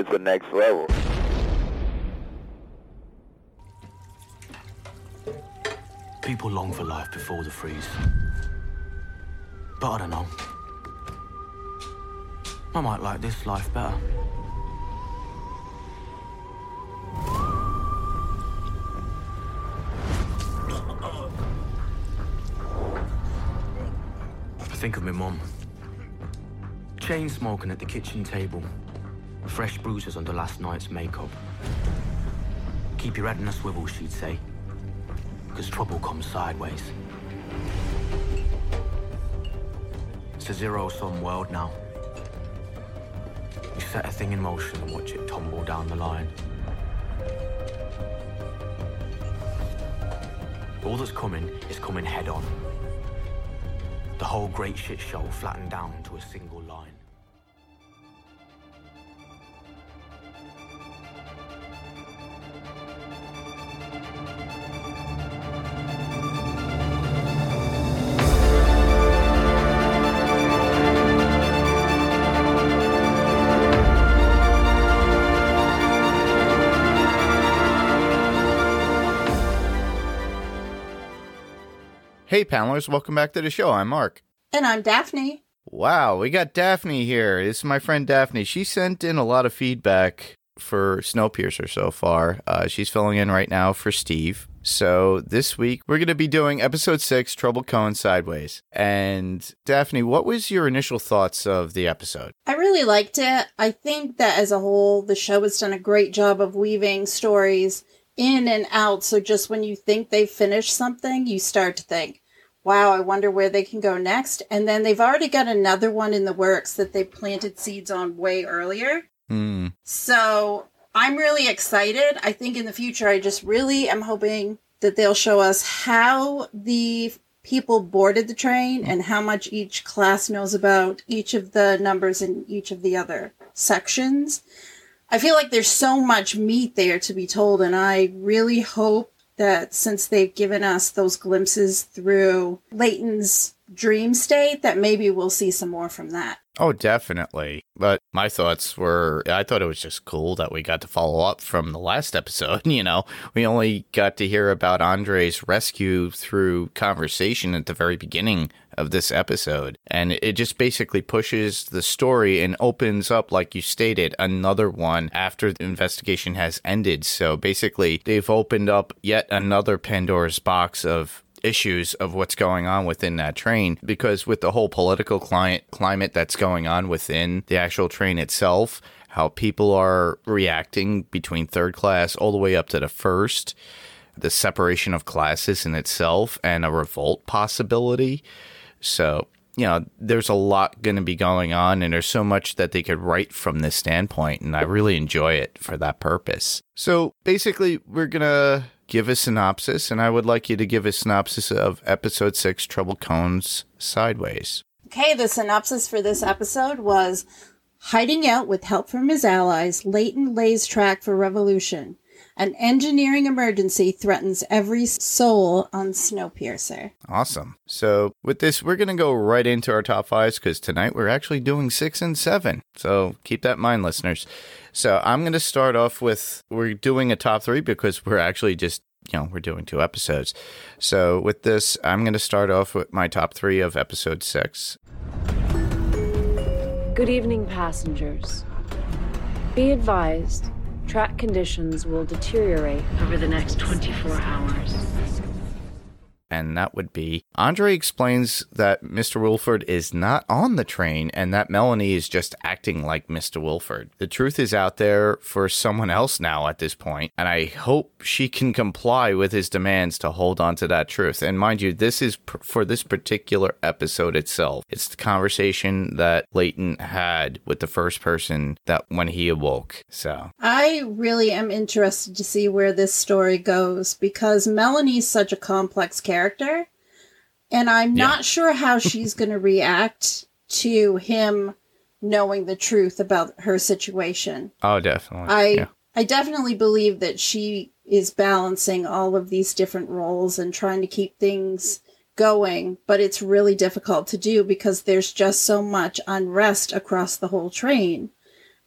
it's the next level. People long for life before the freeze. But I don't know. I might like this life better. I think of my mum. Chain smoking at the kitchen table. Fresh bruises under last night's makeup. Keep your head in a swivel, she'd say. Because trouble comes sideways. It's a zero-sum world now. You set a thing in motion and watch it tumble down the line. All that's coming is coming head on. The whole great shit show flattened down to a single line. Hey, panelers, welcome back to the show. I'm Mark. And I'm Daphne. Wow, we got Daphne here. This is my friend Daphne. She sent in a lot of feedback for Snowpiercer so far. Uh, she's filling in right now for Steve. So this week we're going to be doing episode six, Trouble Comes Sideways. And Daphne, what was your initial thoughts of the episode? I really liked it. I think that as a whole, the show has done a great job of weaving stories in and out. So just when you think they've finished something, you start to think, wow, I wonder where they can go next. And then they've already got another one in the works that they planted seeds on way earlier. Hmm. So I'm really excited. I think in the future, I just really am hoping that they'll show us how the people boarded the train and how much each class knows about each of the numbers in each of the other sections. I feel like there's so much meat there to be told, and I really hope that since they've given us those glimpses through Layton's dream state, that maybe we'll see some more from that. Oh, definitely. But my thoughts were I thought it was just cool that we got to follow up from the last episode. You know, we only got to hear about Andre's rescue through conversation at the very beginning of this episode. And it just basically pushes the story and opens up, like you stated, another one after the investigation has ended. So basically, they've opened up yet another Pandora's box of issues of what's going on within that train because with the whole political climate climate that's going on within the actual train itself how people are reacting between third class all the way up to the first the separation of classes in itself and a revolt possibility so you know there's a lot going to be going on and there's so much that they could write from this standpoint and i really enjoy it for that purpose so basically we're going to give a synopsis, and I would like you to give a synopsis of episode six, Trouble Comes Sideways. Okay, the synopsis for this episode was Hiding out with help from his allies, Layton lays track for revolution. An engineering emergency threatens every soul on Snowpiercer. Awesome. So, with this, we're going to go right into our top fives because tonight we're actually doing six and seven. So, keep that in mind, listeners. So, I'm going to start off with we're doing a top three because we're actually just you know, we're doing two episodes. So, with this, I'm going to start off with my top three of episode six. Good evening, passengers. Be advised, track conditions will deteriorate over the next 24 hours. And that would be Andre explains that Mr. Wilford is not on the train and that Melanie is just acting like Mr. Wilford. The truth is out there for someone else now at this point, and I hope she can comply with his demands to hold on to that truth. And mind you, this is pr- for this particular episode itself. It's the conversation that Layton had with the first person that when he awoke. So, I really am interested to see where this story goes because Melanie's such a complex character, and I'm Yeah. not sure how she's going to react to him knowing the truth about her situation. oh, definitely. I yeah. I definitely believe that she is balancing all of these different roles and trying to keep things going, but it's really difficult to do because there's just so much unrest across the whole train.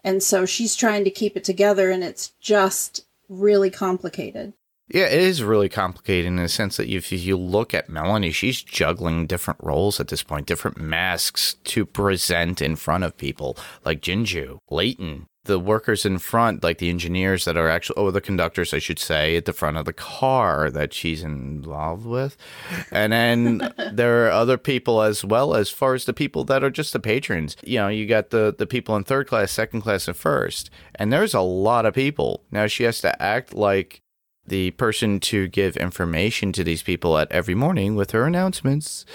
And so she's trying to keep it together and it's just really complicated. Yeah, it is really complicated in the sense that if you look at Melanie, she's juggling different roles at this point, different masks to present in front of people, like Jinju, Layton, the workers in front, like the engineers that are actually, oh, the conductors, I should say, at the front of the car that she's involved with. And then there are other people as well, as far as the people that are just the patrons. You know, you got the, the people in third class, second class, and first. And there's a lot of people. Now she has to act like the person to give information to these people at every morning with her announcements.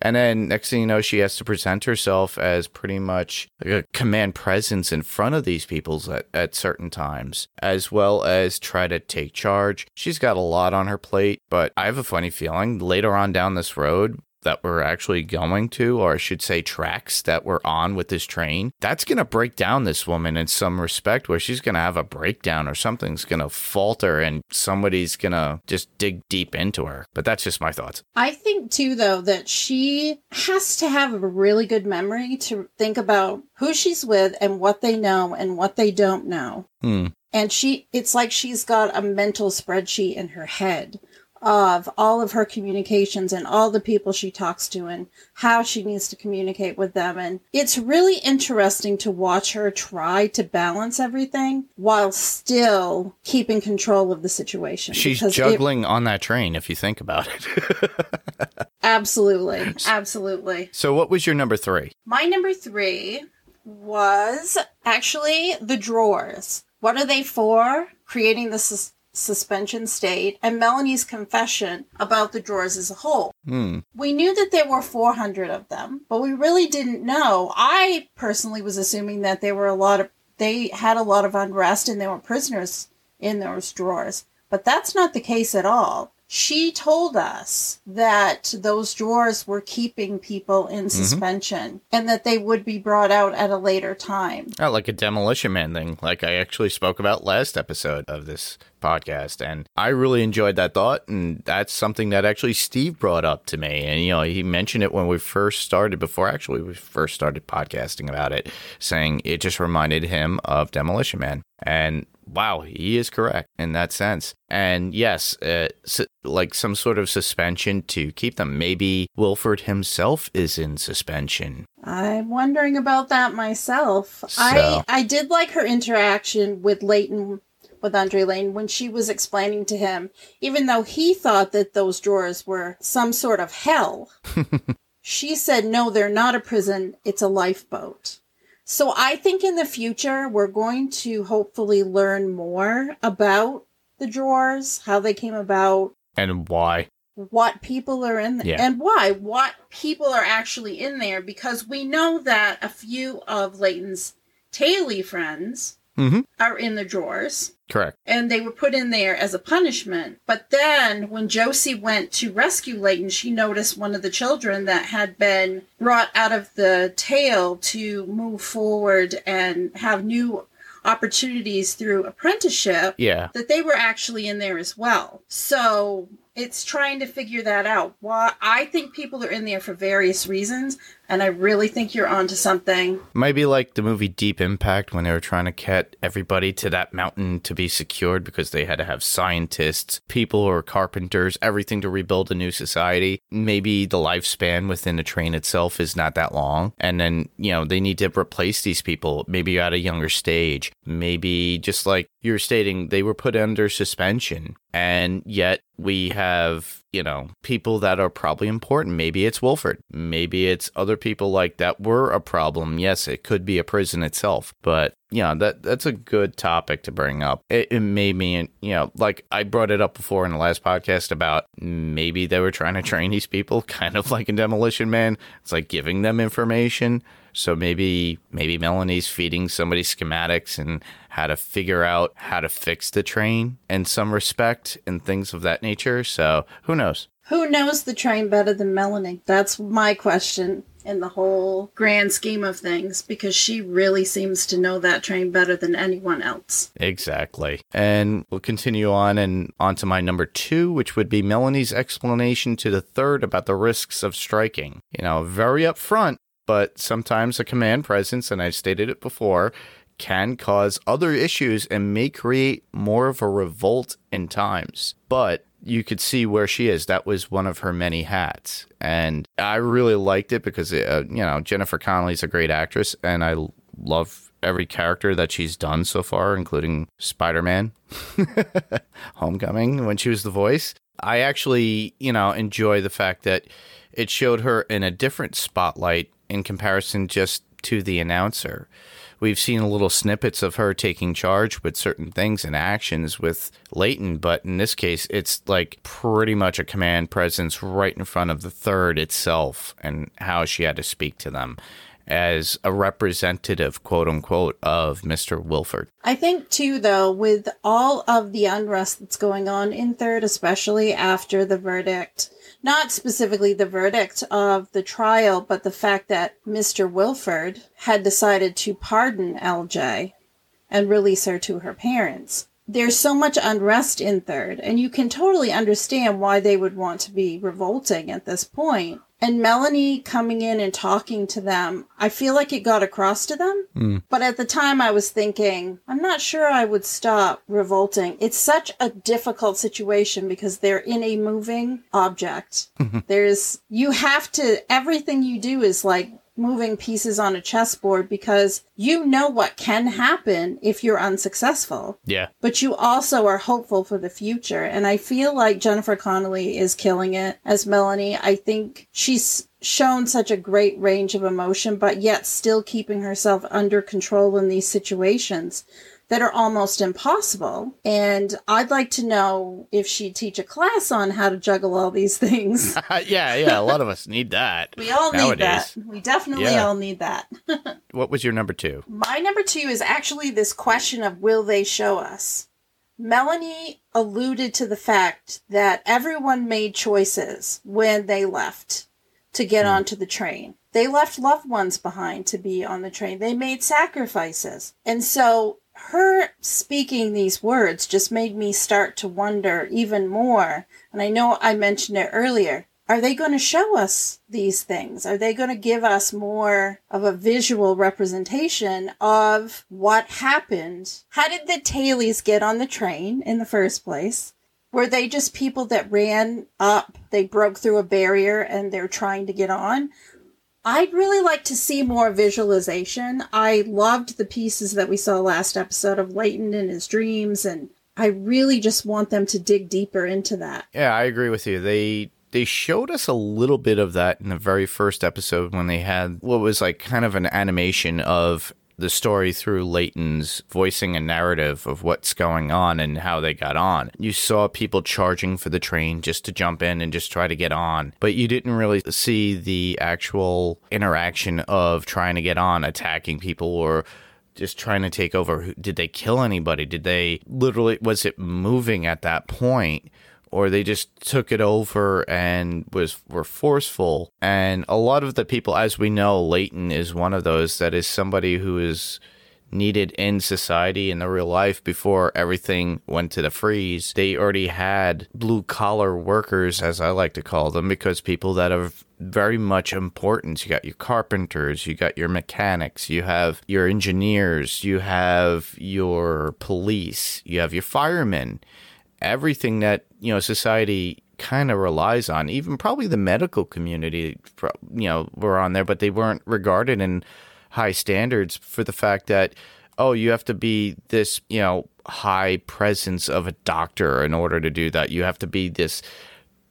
And then next thing you know, she has to present herself as pretty much like a command presence in front of these people at, at certain times, as well as try to take charge. She's got a lot on her plate, but I have a funny feeling later on down this road, that we're actually going to, or I should say, tracks that we're on with this train, that's going to break down this woman in some respect where she's going to have a breakdown or something's going to falter and somebody's going to just dig deep into her. But that's just my thoughts. I think, too, though, that she has to have a really good memory to think about who she's with and what they know and what they don't know. Hmm. And she, it's like she's got a mental spreadsheet in her head of all of her communications and all the people she talks to and how she needs to communicate with them. And it's really interesting to watch her try to balance everything while still keeping control of the situation. She's juggling it, on that train, if you think about it. absolutely. Absolutely. So, what was your number three? My number three was actually the drawers. What are they for? Creating the suspension state and Melanie's confession about the drawers as a whole. Hmm. We knew that there were 400 of them, but we really didn't know. I personally was assuming that there were a lot of they had a lot of unrest and there were prisoners in those drawers. But that's not the case at all she told us that those drawers were keeping people in mm-hmm. suspension mm-hmm. and that they would be brought out at a later time. Oh, like a demolition man thing, like I actually spoke about last episode of this podcast. And I really enjoyed that thought. And that's something that actually Steve brought up to me. And, you know, he mentioned it when we first started, before actually we first started podcasting about it, saying it just reminded him of Demolition Man. And wow, he is correct in that sense. And yes, uh, like some sort of suspension to keep them. Maybe Wilford himself is in suspension. I'm wondering about that myself. So. I I did like her interaction with Layton with Andre Lane when she was explaining to him, even though he thought that those drawers were some sort of hell. she said, "No, they're not a prison. It's a lifeboat." So I think in the future, we're going to hopefully learn more about the drawers, how they came about, and why. What people are in there, yeah. and why. What people are actually in there, because we know that a few of Layton's Taily friends mm-hmm. are in the drawers. Correct. And they were put in there as a punishment. But then when Josie went to rescue Layton, she noticed one of the children that had been brought out of the tail to move forward and have new opportunities through apprenticeship. Yeah. That they were actually in there as well. So it's trying to figure that out. Why I think people are in there for various reasons, and I really think you're onto something. Maybe like the movie Deep Impact when they were trying to get everybody to that mountain to be secured because they had to have scientists, people or carpenters, everything to rebuild a new society. Maybe the lifespan within the train itself is not that long, and then you know they need to replace these people. Maybe at a younger stage. Maybe just like you're stating, they were put under suspension, and yet we have, you know, people that are probably important. Maybe it's Wilford. Maybe it's other people like that were a problem. Yes, it could be a prison itself, but yeah, that that's a good topic to bring up. It, it made me, you know, like I brought it up before in the last podcast about maybe they were trying to train these people, kind of like in Demolition Man. It's like giving them information. So maybe maybe Melanie's feeding somebody schematics and how to figure out how to fix the train in some respect and things of that nature. So who knows? Who knows the train better than Melanie? That's my question in the whole grand scheme of things because she really seems to know that train better than anyone else. Exactly. And we'll continue on and on to my number two, which would be Melanie's explanation to the third about the risks of striking. You know, very upfront, but sometimes a command presence, and I've stated it before, can cause other issues and may create more of a revolt in times. But you could see where she is. That was one of her many hats. And I really liked it because, uh, you know, Jennifer Connelly's a great actress and I love every character that she's done so far, including Spider Man, Homecoming, when she was the voice. I actually, you know, enjoy the fact that it showed her in a different spotlight in comparison just to the announcer. We've seen little snippets of her taking charge with certain things and actions with Layton, but in this case, it's like pretty much a command presence right in front of the third itself and how she had to speak to them as a representative, quote unquote, of Mr. Wilford. I think, too, though, with all of the unrest that's going on in third, especially after the verdict, not specifically the verdict of the trial, but the fact that Mr. Wilford had decided to pardon LJ and release her to her parents. There's so much unrest in third, and you can totally understand why they would want to be revolting at this point. And Melanie coming in and talking to them, I feel like it got across to them. Mm. But at the time, I was thinking, I'm not sure I would stop revolting. It's such a difficult situation because they're in a moving object. There's, you have to, everything you do is like moving pieces on a chessboard because you know what can happen if you're unsuccessful. Yeah. But you also are hopeful for the future. And I feel like Jennifer Connelly is killing it as Melanie. I think she's shown such a great range of emotion, but yet still keeping herself under control in these situations that are almost impossible. And I'd like to know if she'd teach a class on how to juggle all these things. yeah, yeah, a lot of us need that. we all nowadays. need that. We definitely yeah. all need that. what was your number two? My number two is actually this question of will they show us? Melanie alluded to the fact that everyone made choices when they left to get mm. onto the train. They left loved ones behind to be on the train. They made sacrifices. And so her speaking these words just made me start to wonder even more. And I know I mentioned it earlier. Are they going to show us these things? Are they going to give us more of a visual representation of what happened? How did the tailies get on the train in the first place? Were they just people that ran up? They broke through a barrier and they're trying to get on? I'd really like to see more visualization. I loved the pieces that we saw last episode of Layton and his dreams, and I really just want them to dig deeper into that. Yeah, I agree with you. They they showed us a little bit of that in the very first episode when they had what was like kind of an animation of the story through Layton's voicing a narrative of what's going on and how they got on. You saw people charging for the train just to jump in and just try to get on, but you didn't really see the actual interaction of trying to get on, attacking people or just trying to take over. Did they kill anybody? Did they literally, was it moving at that point? Or they just took it over and was were forceful. And a lot of the people, as we know, Layton is one of those that is somebody who is needed in society in the real life before everything went to the freeze. They already had blue collar workers, as I like to call them, because people that are very much important. You got your carpenters, you got your mechanics, you have your engineers, you have your police, you have your firemen everything that you know society kind of relies on even probably the medical community you know were on there but they weren't regarded in high standards for the fact that oh you have to be this you know high presence of a doctor in order to do that. You have to be this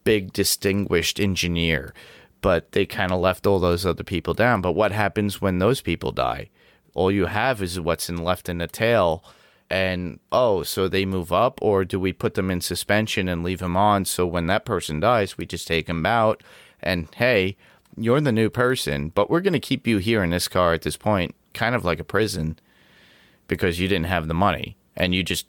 big distinguished engineer. But they kind of left all those other people down. But what happens when those people die? All you have is what's in left in the tail and oh, so they move up, or do we put them in suspension and leave them on? So when that person dies, we just take them out, and hey, you're the new person, but we're going to keep you here in this car at this point, kind of like a prison, because you didn't have the money and you just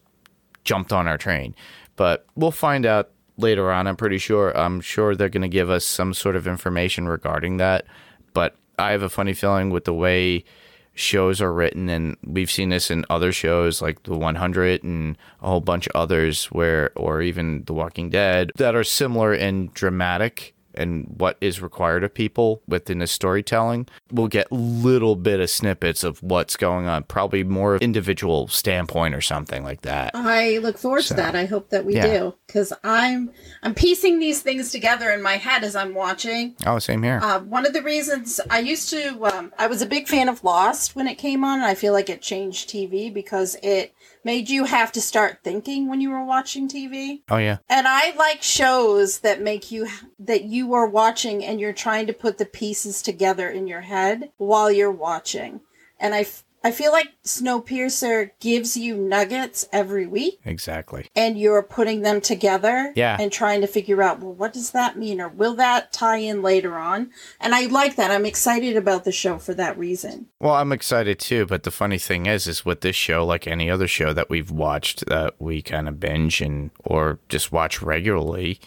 jumped on our train. But we'll find out later on. I'm pretty sure. I'm sure they're going to give us some sort of information regarding that. But I have a funny feeling with the way shows are written, and we've seen this in other shows like The 100 and a whole bunch of others, where, or even The Walking Dead, that are similar in dramatic and what is required of people within the storytelling, we'll get little bit of snippets of what's going on, probably more of individual standpoint or something like that. I look forward So, to that. I hope that we yeah. do because I'm I'm piecing these things together in my head as I'm watching. Oh, same here. Uh, one of the reasons I used to, um, I was a big fan of Lost when it came on, and I feel like it changed TV because it made you have to start thinking when you were watching TV. oh yeah. And I like shows that make you that you are watching and you're trying to put the pieces together in your head while you're watching. And I, I feel like Snowpiercer gives you nuggets every week Exactly. and you're putting them together Yeah. and trying to figure out well what does that mean or will that tie in later on and i like that i'm excited about the show for that reason Well, I'm excited too, but the funny thing is, is with this show, like any other show that we've watched that we kind of binge and or just watch regularly,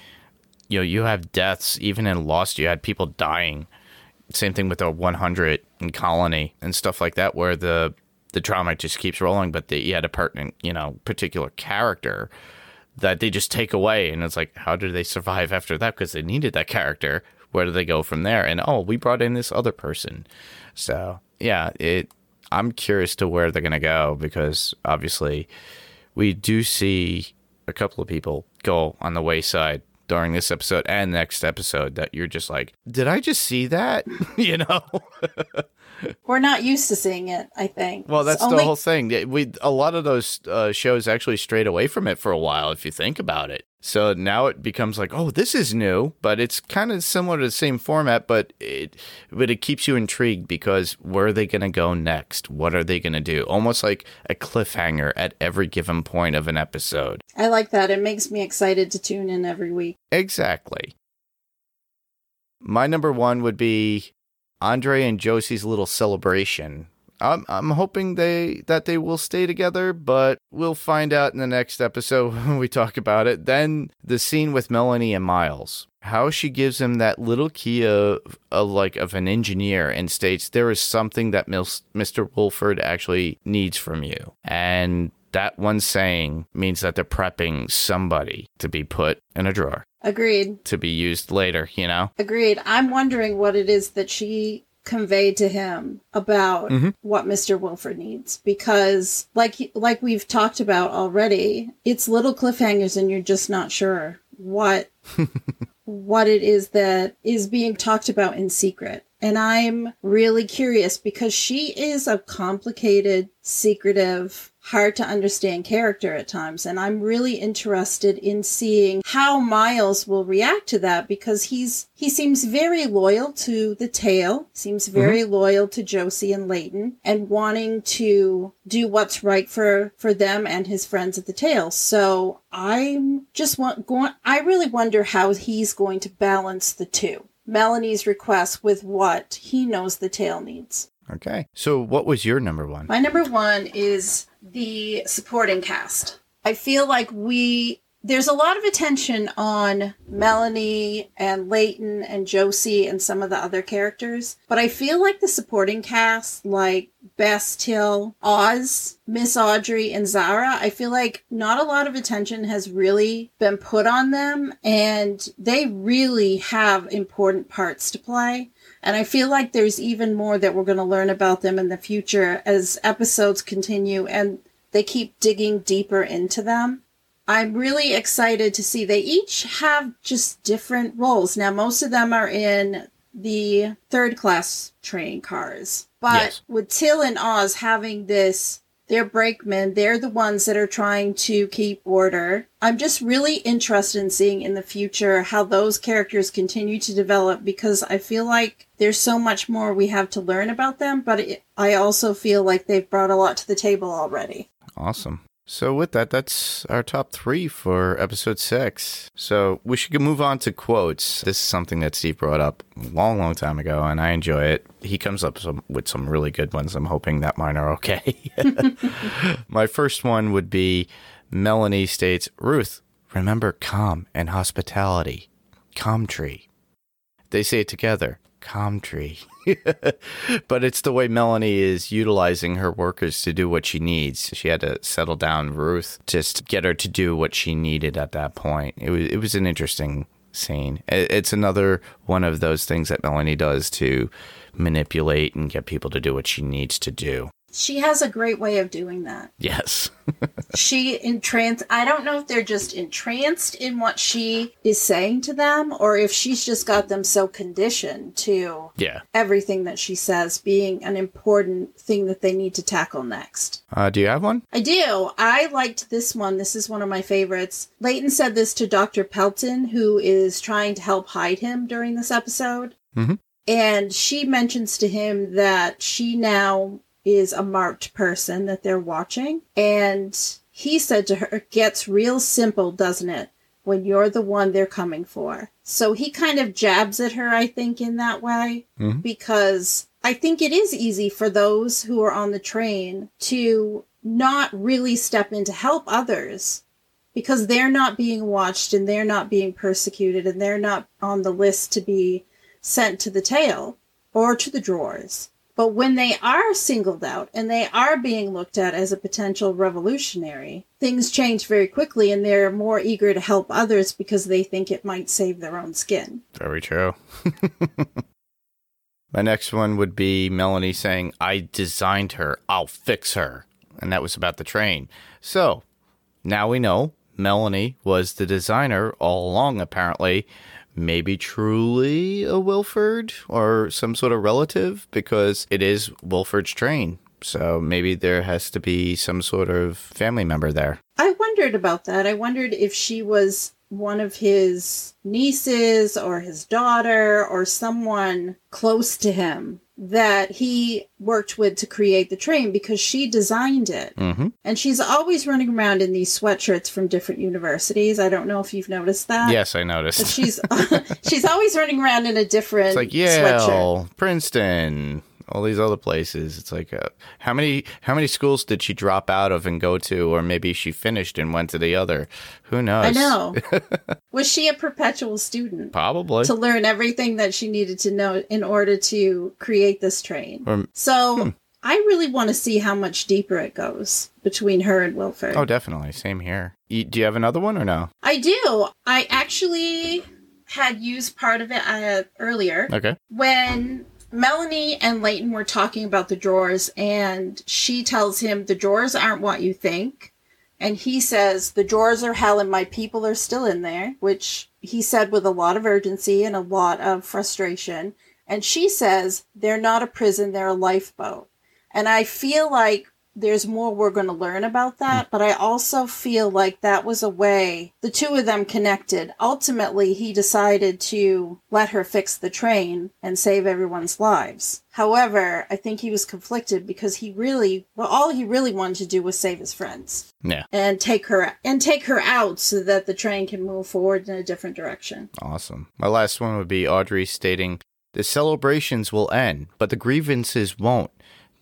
you know, you have deaths. Even in Lost, you had people dying. Same thing with the 100 in Colony and stuff like that, where the the drama just keeps rolling, but the, you had a pertinent, you know, particular character that they just take away, and it's like, how do they survive after that? Because they needed that character. Where do they go from there? And oh, we brought in this other person. So yeah, it. I'm curious to where they're gonna go because obviously we do see a couple of people go on the wayside during this episode and next episode that you're just like, did I just see that? you know. we're not used to seeing it i think Well, It's that's only- the whole thing. We a lot of those uh, shows actually strayed away from it for a while, if you think about it. So now it becomes like, oh, this is new, but it's kind of similar to the same format, but it but it keeps you intrigued because where are they going to go next? What are they going to do? Almost like a cliffhanger at every given point of an episode. i like that it makes me excited to tune in every week Exactly. My number one would be Andre and Josie's little celebration. I'm I'm hoping they that they will stay together, but we'll find out in the next episode when we talk about it. Then the scene with Melanie and Miles, how she gives him that little key of, of like of an engineer and states there is something that Mr. Wilford actually needs from you, and that one saying means that they're prepping somebody to be put in a drawer agreed to be used later. You know. agreed i'm wondering what it is that she conveyed to him about Mhm. what Mr. Wilford needs because like like we've talked about already it's little cliffhangers and you're just not sure what what it is that is being talked about in secret and I'm really curious because she is a complicated, secretive, hard to understand character at times. And I'm really interested in seeing how Miles will react to that because he's, he seems very loyal to the tail, seems mm-hmm. very loyal to Josie and Layton and wanting to do what's right for, for them and his friends at the tail. So I'm just want, going, I really wonder how he's going to balance the two. Melanie's request with what he knows the tail needs. Okay. So, what was your number one? My number one is the supporting cast. I feel like we there's a lot of attention on Melanie and Layton and Josie and some of the other characters, but I feel like the supporting cast, like Bess Till, Oz, Miss Audrey, and Zarah, I feel like not a lot of attention has really been put on them, and they really have important parts to play. And I feel like there's even more that we're going to learn about them in the future as episodes continue and they keep digging deeper into them. I'm really excited to see they each have just different roles. Now, most of them are in the third class train cars, but Yes. with Till and Oz having this, they're brakemen, they're the ones that are trying to keep order. I'm just really interested in seeing in the future how those characters continue to develop because I feel like there's so much more we have to learn about them, but it, I also feel like they've brought a lot to the table already. Awesome. So, with that, that's our top three for episode six. So, we should move on to quotes. This is something that Steve brought up a long, long time ago, and I enjoy it. He comes up some, with some really good ones. I'm hoping that mine are okay. My first one would be Melanie states, Ruth, remember calm and hospitality. Calm tree. They say it together. Calm tree. but it's the way Melanie is utilizing her workers to do what she needs. She had to settle down Ruth just to get her to do what she needed at that point. It was it was an interesting scene. It's another one of those things that Melanie does to manipulate and get people to do what she needs to do. She has a great way of doing that. Yes. she entranced i don't know if they're just entranced in what she is saying to them or if she's just got them so conditioned to yeah. everything that she says being an important thing that they need to tackle next Uh, do you have one? i do i liked this one this is one of my favorites layton said this to dr pelton who is trying to help hide him during this episode Mhm. and she mentions to him that she now is a marked person that they're watching. And he said to her, it gets real simple, doesn't it? When you're the one they're coming for. So he kind of jabs at her, I think, in that way, Mhm. because I think it is easy for those who are on the train to not really step in to help others because they're not being watched and they're not being persecuted and they're not on the list to be sent to the tail or to the drawers. But when they are singled out and they are being looked at as a potential revolutionary, things change very quickly and they're more eager to help others because they think it might save their own skin. Very true. My next one would be Melanie saying, I designed her. I'll fix her. And that was about the train. So now we know Melanie was the designer all along, apparently. Maybe truly a Wilford or some sort of relative because it is Wilford's train. So maybe there has to be some sort of family member there. I wondered about that. I wondered if she was one of his nieces or his daughter or someone close to him that he worked with to create the train because she designed it. Mm-hmm. And she's always running around in these sweatshirts from different universities. I don't know if you've noticed that. Yes, I But noticed. she's she's always running around in a different It's like sweatshirt. Yale, Princeton, all these other places. It's like uh, how many how many schools did she drop out of and go to, or maybe she finished and went to the other? Who knows? I know. Was she a perpetual student Probably. to learn everything that she needed to know in order to create this train? Or- So I really want to see how much deeper it goes between her and Wilford. oh, definitely. Same here. You, do you have another one or no? I do. I actually had used part of it uh, earlier Okay. when Melanie and Layton were talking about the drawers, and she tells him the drawers aren't what you think. And he says, The drawers are hell and my people are still in there, which he said with a lot of urgency and a lot of frustration. And she says, They're not a prison, they're a lifeboat. And I feel like there's more we're going to learn about that, but I also feel like that was a way the two of them connected. Ultimately, he decided to let her fix the train and save everyone's lives. However, I think he was conflicted because he really, well, all he really wanted to do was save his friends Yeah. and take her and take her out so that the train can move forward in a different direction. Awesome. My last one would be Audrey stating, The celebrations will end, but the grievances won't.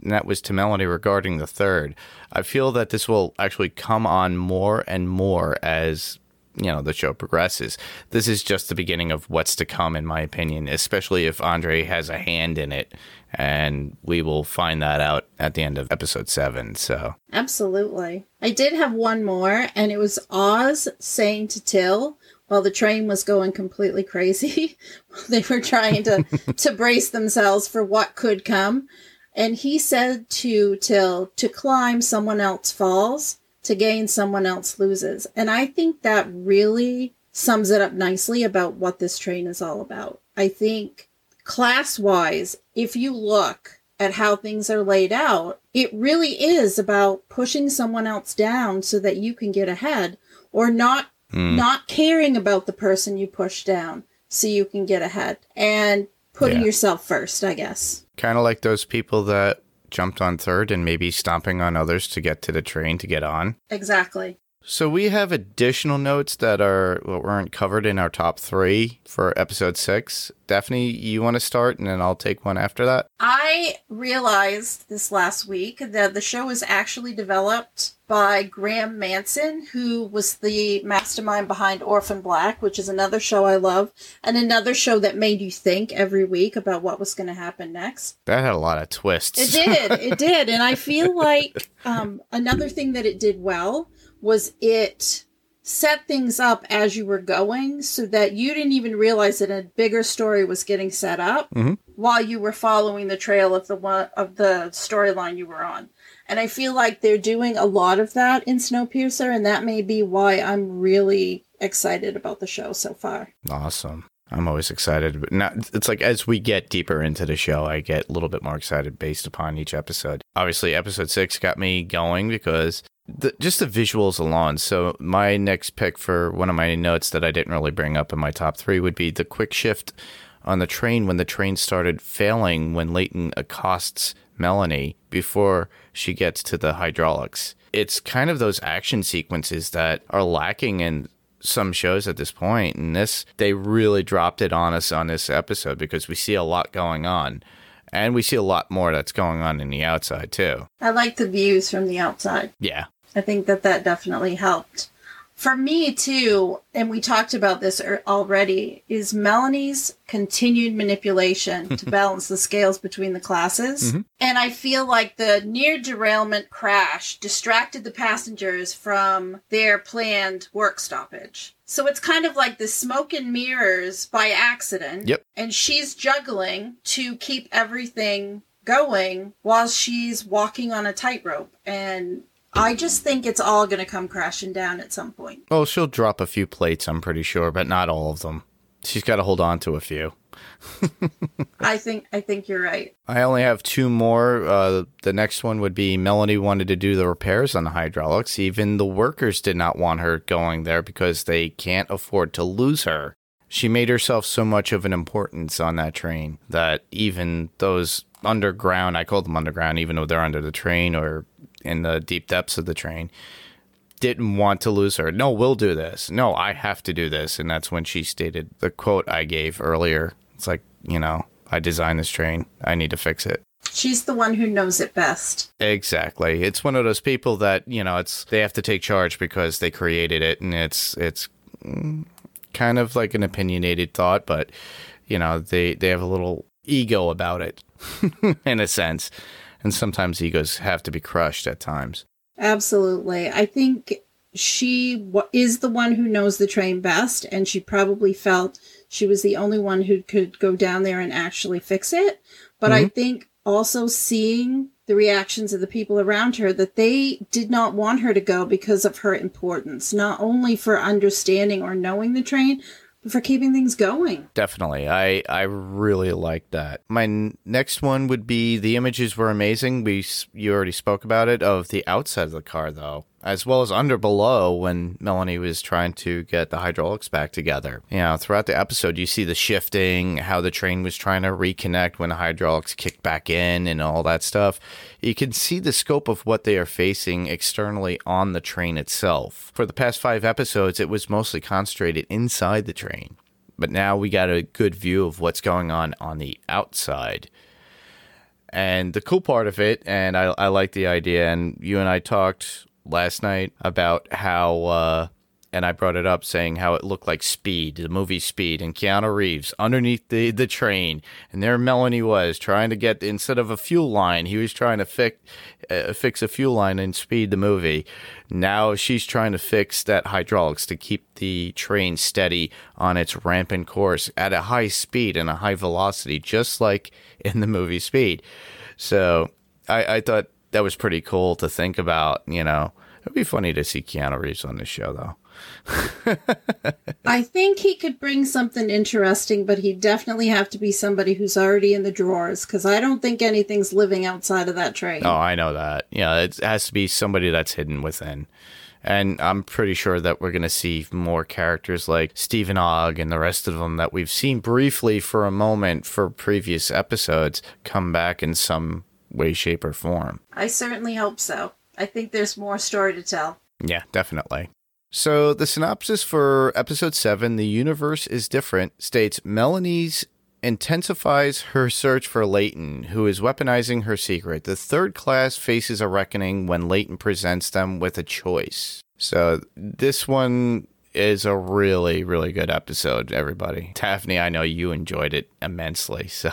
And that was to Melanie regarding the third. I feel that this will actually come on more and more as you know the show progresses. This is just the beginning of what's to come, in my opinion, especially if Andre has a hand in it. And we will find that out at the end of episode seven. So Absolutely. I did have one more, and it was Oz saying to Till while the train was going completely crazy. they were trying to, to brace themselves for what could come. And he said to Till, to climb, someone else falls, to gain, someone else loses. And I think that really sums it up nicely about what this train is all about. I think class wise, if you look at how things are laid out, it really is about pushing someone else down so that you can get ahead or not hmm. not caring about the person you push down so you can get ahead and putting Yeah. yourself first, I guess. Kind of like those people that jumped on third and maybe stomping on others to get to the train to get on. Exactly. So we have additional notes that are well, weren't covered in our top three for episode six. Daphne, you want to start, and then I'll take one after that. I realized this last week that the show was actually developed by Graeme Manson, who was the mastermind behind Orphan Black, which is another show I love, and another show that made you think every week about what was going to happen next. That had a lot of twists. It did. It did. And I feel like um, another thing that it did well was it set things up as you were going so that you didn't even realize that a bigger story was getting set up Mhm. while you were following the trail of the one of the storyline you were on. And I feel like they're doing a lot of that in Snowpiercer, and that may be why I'm really excited about the show so far. Awesome. I'm always excited. But now it's like as we get deeper into the show, I get a little bit more excited based upon each episode. Obviously, episode six got me going because the, just the visuals alone. So my next pick for one of my notes that I didn't really bring up in my top three would be the quick shift on the train when the train started failing when Layton accosts Melanie before she gets to the hydraulics. It's kind of those action sequences that are lacking in some shows at this point and this they really dropped it on us on this episode because we see a lot going on and we see a lot more that's going on in the outside too I like the views from the outside. yeah I think that that definitely helped. For me, too, and we talked about this er- already, is Melanie's continued manipulation to balance the scales between the classes. And I feel like the near derailment crash distracted the passengers from their planned work stoppage. So it's kind of like the smoke and mirrors by accident. Yep. And she's juggling to keep everything going while she's walking on a tightrope. And I just think it's all going to come crashing down at some point. well she'll drop a few plates i'm pretty sure but not all of them she's got to hold on to a few I think I think you're right. I only have two more. Uh, the next one would be Melanie wanted to do the repairs on the hydraulics. Even the workers did not want her going there because they can't afford to lose her. She made herself so much of an importance on that train that even those underground, I call them underground, even though they're under the train or in the deep depths of the train, didn't want to lose her. No, we'll do this. No, I have to do this. And that's when she stated the quote I gave earlier. It's like, you know, I designed this train. I need to fix it. She's the one who knows it best. Exactly. It's one of those people that, you know, it's they have to take charge because they created it and it's it's kind of like an opinionated thought, but you know, they they have a little ego about it in a sense. And sometimes egos have to be crushed at times. Absolutely. I think she is the one who knows the train best, and she probably felt she was the only one who could go down there and actually fix it. But I mm-hmm. think also seeing the reactions of the people around her that they did not want her to go because of her importance, not only for understanding or knowing the train, for keeping things going. Definitely. I I really like that. My n- next one would be the images were amazing. We you already spoke about it of the outside of the car though, as well as under below when Melanie was trying to get the hydraulics back together. You know, throughout the episode you see the shifting, how the train was trying to reconnect when the hydraulics kicked back in and all that stuff. You can see the scope of what they are facing externally on the train itself. For the past 5 episodes it was mostly concentrated inside the train but now we got a good view of what's going on on the outside. And the cool part of it, and I, I like the idea, and you and I talked last night about how, uh, and I brought it up saying how it looked like Speed, the movie Speed, and Keanu Reeves underneath the, the train. And there Melanie was trying to get, instead of a fuel line, he was trying to fix, uh, fix a fuel line in Speed, the movie. Now she's trying to fix that hydraulics to keep the train steady on its rampant course at a high speed and a high velocity, just like in the movie Speed. So I, I thought that was pretty cool to think about. You know, it'd be funny to see Keanu Reeves on this show, though. I think he could bring something interesting, but he'd definitely have to be somebody who's already in the drawers because I don't think anything's living outside of that train. Oh, I know that. Yeah, it has to be somebody that's hidden within. And I'm pretty sure that we're going to see more characters like Steven Ogg and the rest of them that we've seen briefly for a moment for previous episodes come back in some way, shape, or form. I certainly hope so. I think there's more story to tell. Yeah, definitely. So, the synopsis for episode 7, The Universe is Indifferent, states Melanie's intensifies her search for Layton, who is weaponizing her secret. The third class faces a reckoning when Layton presents them with a choice. So, this one is a really, really good episode, everybody. Daphne, I know you enjoyed it immensely. So,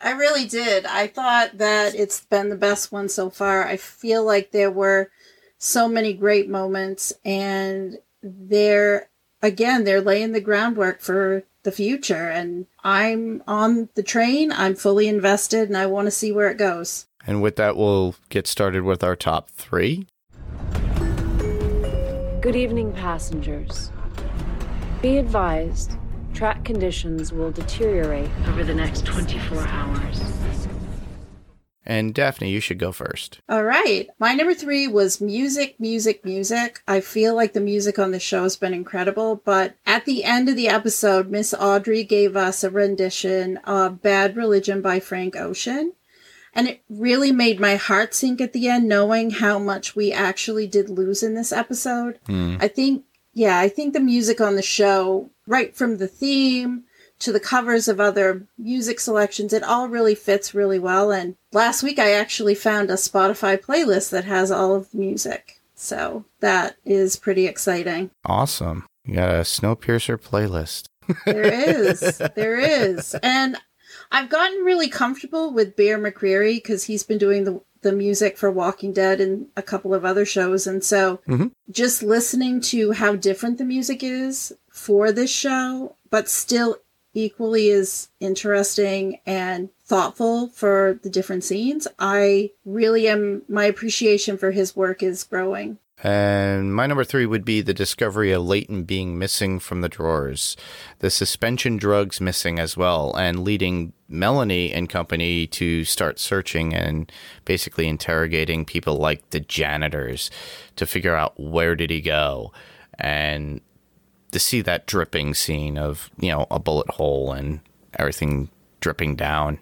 I really did. I thought that it's been the best one so far. I feel like there were so many great moments and they're again they're laying the groundwork for the future and I'm on the train. I'm fully invested and I want to see where it goes. And with that, we'll get started with our top three. Good evening, passengers. Be advised, track conditions will deteriorate over the next 24 hours. And Daphne, you should go first. All right. My number three was music, music, music. I feel like the music on the show has been incredible, but at the end of the episode, Miss Audrey gave us a rendition of Bad Religion by Frank Ocean. And it really made my heart sink at the end, knowing how much we actually did lose in this episode. Hmm. I think, yeah, I think the music on the show, right from the theme to the covers of other music selections, it all really fits really well. And last week I actually found a Spotify playlist that has all of the music. So that is pretty exciting. Awesome. You got a Snowpiercer playlist. There is. there is. And I've gotten really comfortable with Bear McCreary because he's been doing the the music for Walking Dead and a couple of other shows. And so Mhm. just listening to how different the music is for this show, but still equally as interesting and thoughtful for the different scenes, I really am, my appreciation for his work is growing. And my number three would be the discovery of Layton being missing from the drawers, the suspension drugs missing as well, and leading Melanie and company to start searching and basically interrogating people like the janitors to figure out where did he go, and to see that dripping scene of you know a bullet hole and everything dripping down,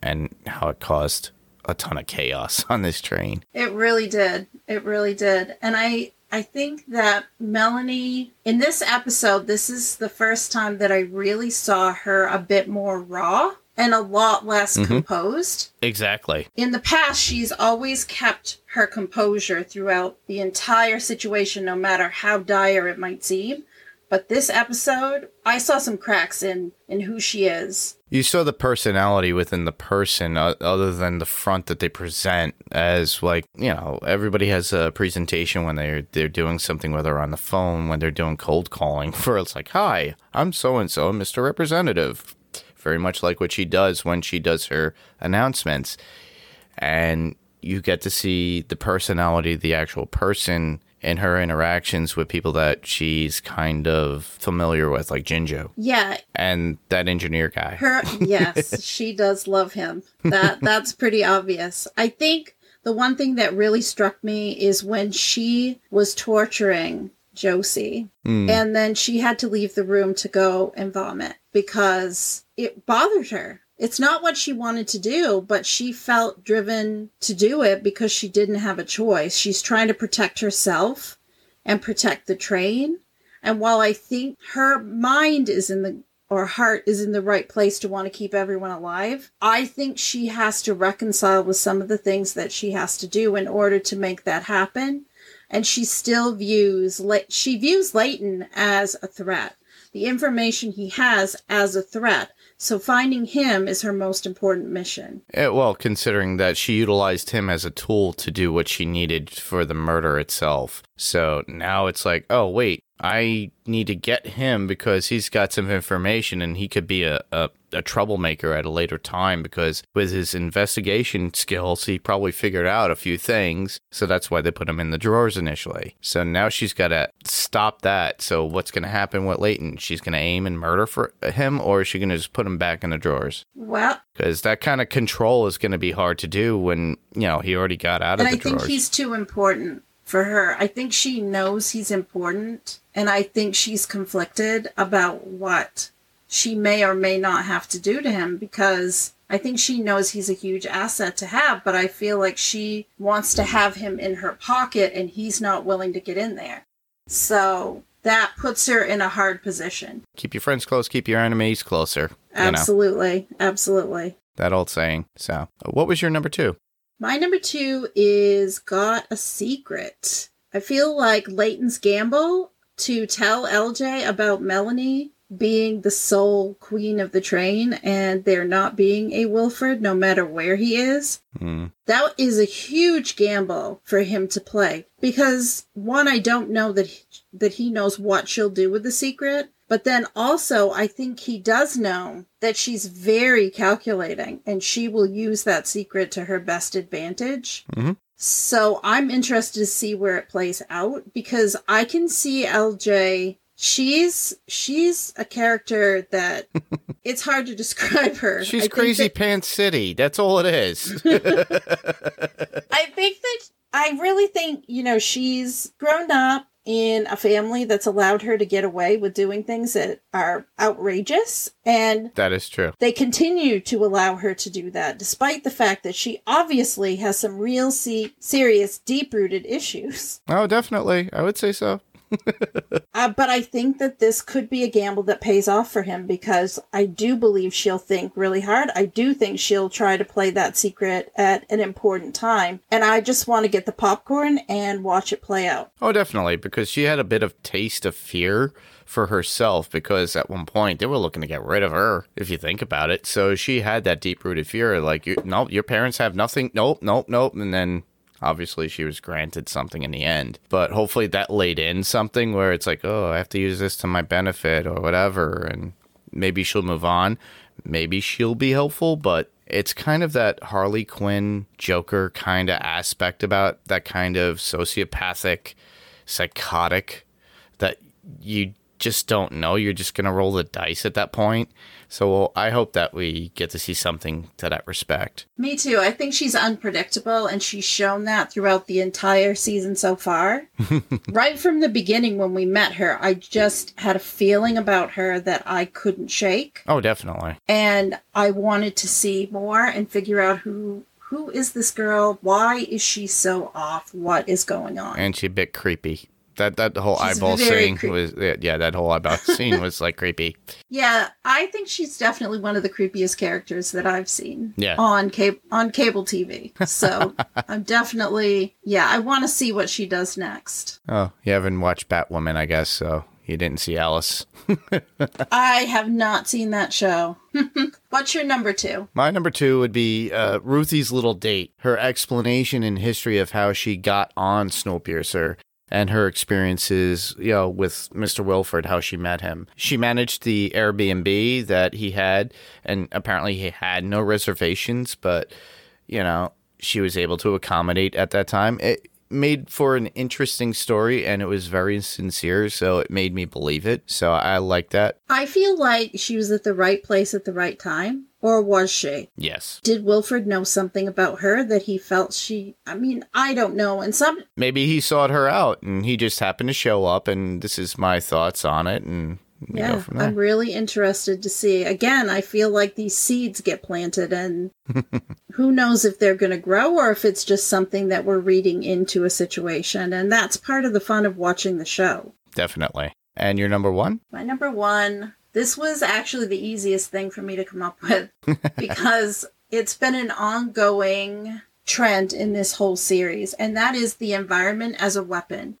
and how it caused a ton of chaos on this train. It really did. It really did. And I I think that Melanie in this episode this is the first time that I really saw her a bit more raw and a lot less mm-hmm. composed. Exactly. In the past she's always kept her composure throughout the entire situation no matter how dire it might seem. But this episode, I saw some cracks in in who she is. You saw the personality within the person, uh, other than the front that they present as like you know everybody has a presentation when they're they're doing something, whether on the phone, when they're doing cold calling, for it's like, "Hi, I'm so and so, Mr. Representative," very much like what she does when she does her announcements, and you get to see the personality the actual person in her interactions with people that she's kind of familiar with, like Jinju Yeah, and that engineer guy. Her yes, she does love him. That that's pretty obvious. I think the one thing that really struck me is when she was torturing Josie hmm. and then she had to leave the room to go and vomit because it bothered her. It's not what she wanted to do, but she felt driven to do it because she didn't have a choice. She's trying to protect herself and protect the train. And while I think her mind is in the or heart is in the right place to want to keep everyone alive, I think she has to reconcile with some of the things that she has to do in order to make that happen. And she still views she views Layton as a threat. The information he has as a threat. So finding him is her most important mission. Eh, well, considering that she utilized him as a tool to do what she needed for the murder itself. So now it's like, oh, wait, I need to get him because he's got some information and he could be a, a, a troublemaker at a later time because with his investigation skills, he probably figured out a few things. So that's why they put him in the drawers initially. So now she's got to stop that. So what's going to happen with Layton? She's going to aim and murder for him or is she going to just put him back in the drawers? Well, because that kind of control is going to be hard to do when you know he already got out of the drawing. and I think he's too important for her. I think she knows he's important, and I think she's conflicted about what she may or may not have to do to him because I think she knows he's a huge asset to have, but I feel like she wants to have him in her pocket and he's not willing to get in there. So that puts her in a hard position. keep your friends close, keep your enemies closer. You know Absolutely. Absolutely. that old saying. So, what was your number two? My number two is Got a Secret. I feel like Layton's gamble to tell LJ about Melanie being the sole queen of the train and there not being a Wilford, no matter where he is, hmm. that is a huge gamble for him to play. Because one, I don't know that he, that he knows what she'll do with the secret. But then also, I think he does know that she's very calculating and she will use that secret to her best advantage. Mm-hmm. So I'm interested to see where it plays out because I can see LJ. She's she's a character that it's hard to describe her. She's crazy that- pants city. That's all it is. I think that I really think, you know, she's grown up in a family that's allowed her to get away with doing things that are outrageous and that is true. they continue to allow her to do that despite the fact that she obviously has some real se- serious deep-rooted issues. Oh, definitely. I would say so. Uh, but I think that this could be a gamble that pays off for him because I do believe she'll think really hard. I do think she'll try to play that secret at an important time. And I just want to get the popcorn and watch it play out. Oh, definitely, because she had a bit of taste of fear for herself because at one point they were looking to get rid of her, if you think about it. So she had that deep rooted fear, like, you, your parents have nothing. Nope, nope, nope. And then obviously she was granted something in the end. But hopefully that laid in something where it's like, oh, I have to use this to my benefit or whatever. And maybe she'll move on. Maybe she'll be helpful, but it's kind of that Harley Quinn Joker kind of aspect about that kind of sociopathic, psychotic that you just don't know. You're just going to roll the dice at that point. So I hope that we get to see something to that respect. Me too. I think she's unpredictable, and she's shown that throughout the entire season so far. right from the beginning, when we met her, I just had a feeling about her that I couldn't shake. Oh, definitely. and I wanted to see more and figure out who who is this girl? Why is she so off? What is going on? And she a bit creepy. That that whole She's eyeball scene was yeah, yeah, that whole eyeball scene was like creepy. yeah, I think she's definitely one of the creepiest characters that I've seen Yeah. on cable on cable TV. So I'm definitely yeah, I want to see what she does next. Oh, you haven't watched Batwoman, I guess, so you didn't see Alice. I have not seen that show. What's your number two? My number two would be uh, Ruthie's little date, her explanation and history of how she got on Snowpiercer and her experiences, you know, with Mr. Wilford, how she met him. She managed the Airbnb that he had, and apparently he had no reservations, but, you know, she was able to accommodate at that time. It made for an interesting story, and it was very sincere, so it made me believe it. So I like that. I feel like she was at the right place at the right time, or was she? Yes. Did Wilford know something about her that he felt she? I mean, I don't know. And some, maybe he sought her out and he just happened to show up and this is my thoughts on it and yeah. I'm really interested to see. Again, I feel like these seeds get planted, and who knows if they're going to grow or if it's just something that we're reading into a situation. And that's part of the fun of watching the show. Definitely. And your number one? My number one, this was actually the easiest thing for me to come up with because it's been an ongoing trend in this whole series, and that is the environment as a weapon.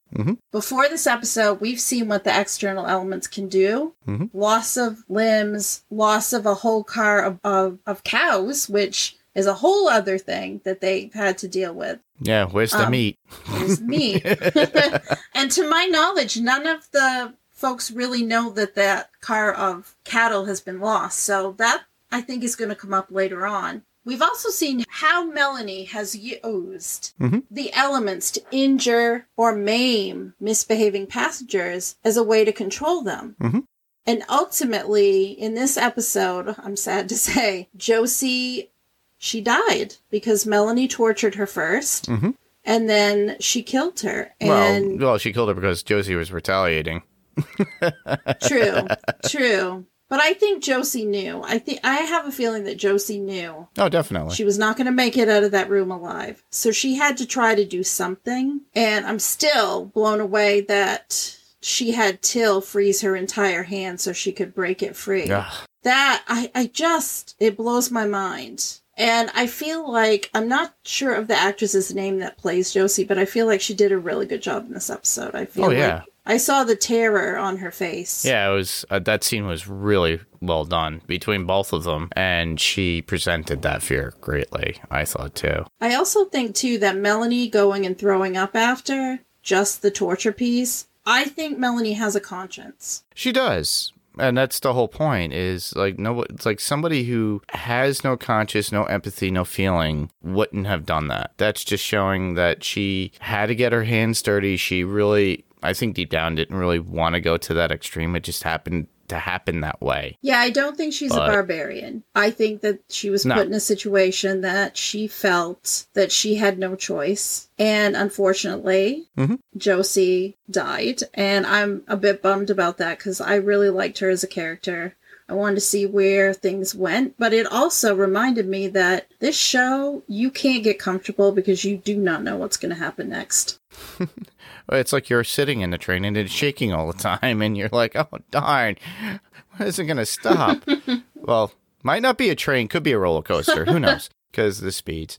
Before this episode, we've seen what the external elements can do loss of limbs, loss of a whole car of, of, of cows, which is a whole other thing that they've had to deal with Yeah, where's Um, the meat? is me. and to my knowledge, none of the folks really know that that car of cattle has been lost. So that I think is going to come up later on. We've also seen how Melanie has used mm-hmm. the elements to injure or maim misbehaving passengers as a way to control them. Mm-hmm. And ultimately, in this episode, I'm sad to say, Josie, she died because Melanie tortured her 1st mm-hmm. and then she killed her. And well, well, she killed her because Josie was retaliating. true, true. But I think Josie knew. I think I have a feeling that Josie knew Oh, definitely. she was not going to make it out of that room alive. So she had to try to do something. And I'm still blown away that she had Till freeze her entire hand so she could break it free. Ugh. That I, I just it blows my mind. And I feel like I'm not sure of the actress's name that plays Josie, but I feel like she did a really good job in this episode. I feel Oh, yeah. like I saw the terror on her face. Yeah, it was uh, that scene was really well done between both of them, and she presented that fear greatly. I thought too. I also think too that Melanie going and throwing up after just the torture piece. I think Melanie has a conscience. She does. And that's the whole point is like no it's like somebody who has no conscience, no empathy, no feeling wouldn't have done that. That's just showing that she had to get her hands dirty. She really I think deep down didn't really want to go to that extreme. It just happened to happen that way. Yeah, I don't think she's But- a barbarian. I think that she was No. put in a situation that she felt that she had no choice. And unfortunately, Mhm. Josie died. And I'm a bit bummed about that because I really liked her as a character. I wanted to see where things went, but it also reminded me that this show, you can't get comfortable because you do not know what's going to happen next. It's like you're sitting in the train and it's shaking all the time, and you're like, oh, darn, when is it going to stop? well, might not be a train, could be a roller coaster. Who knows? Because the speeds.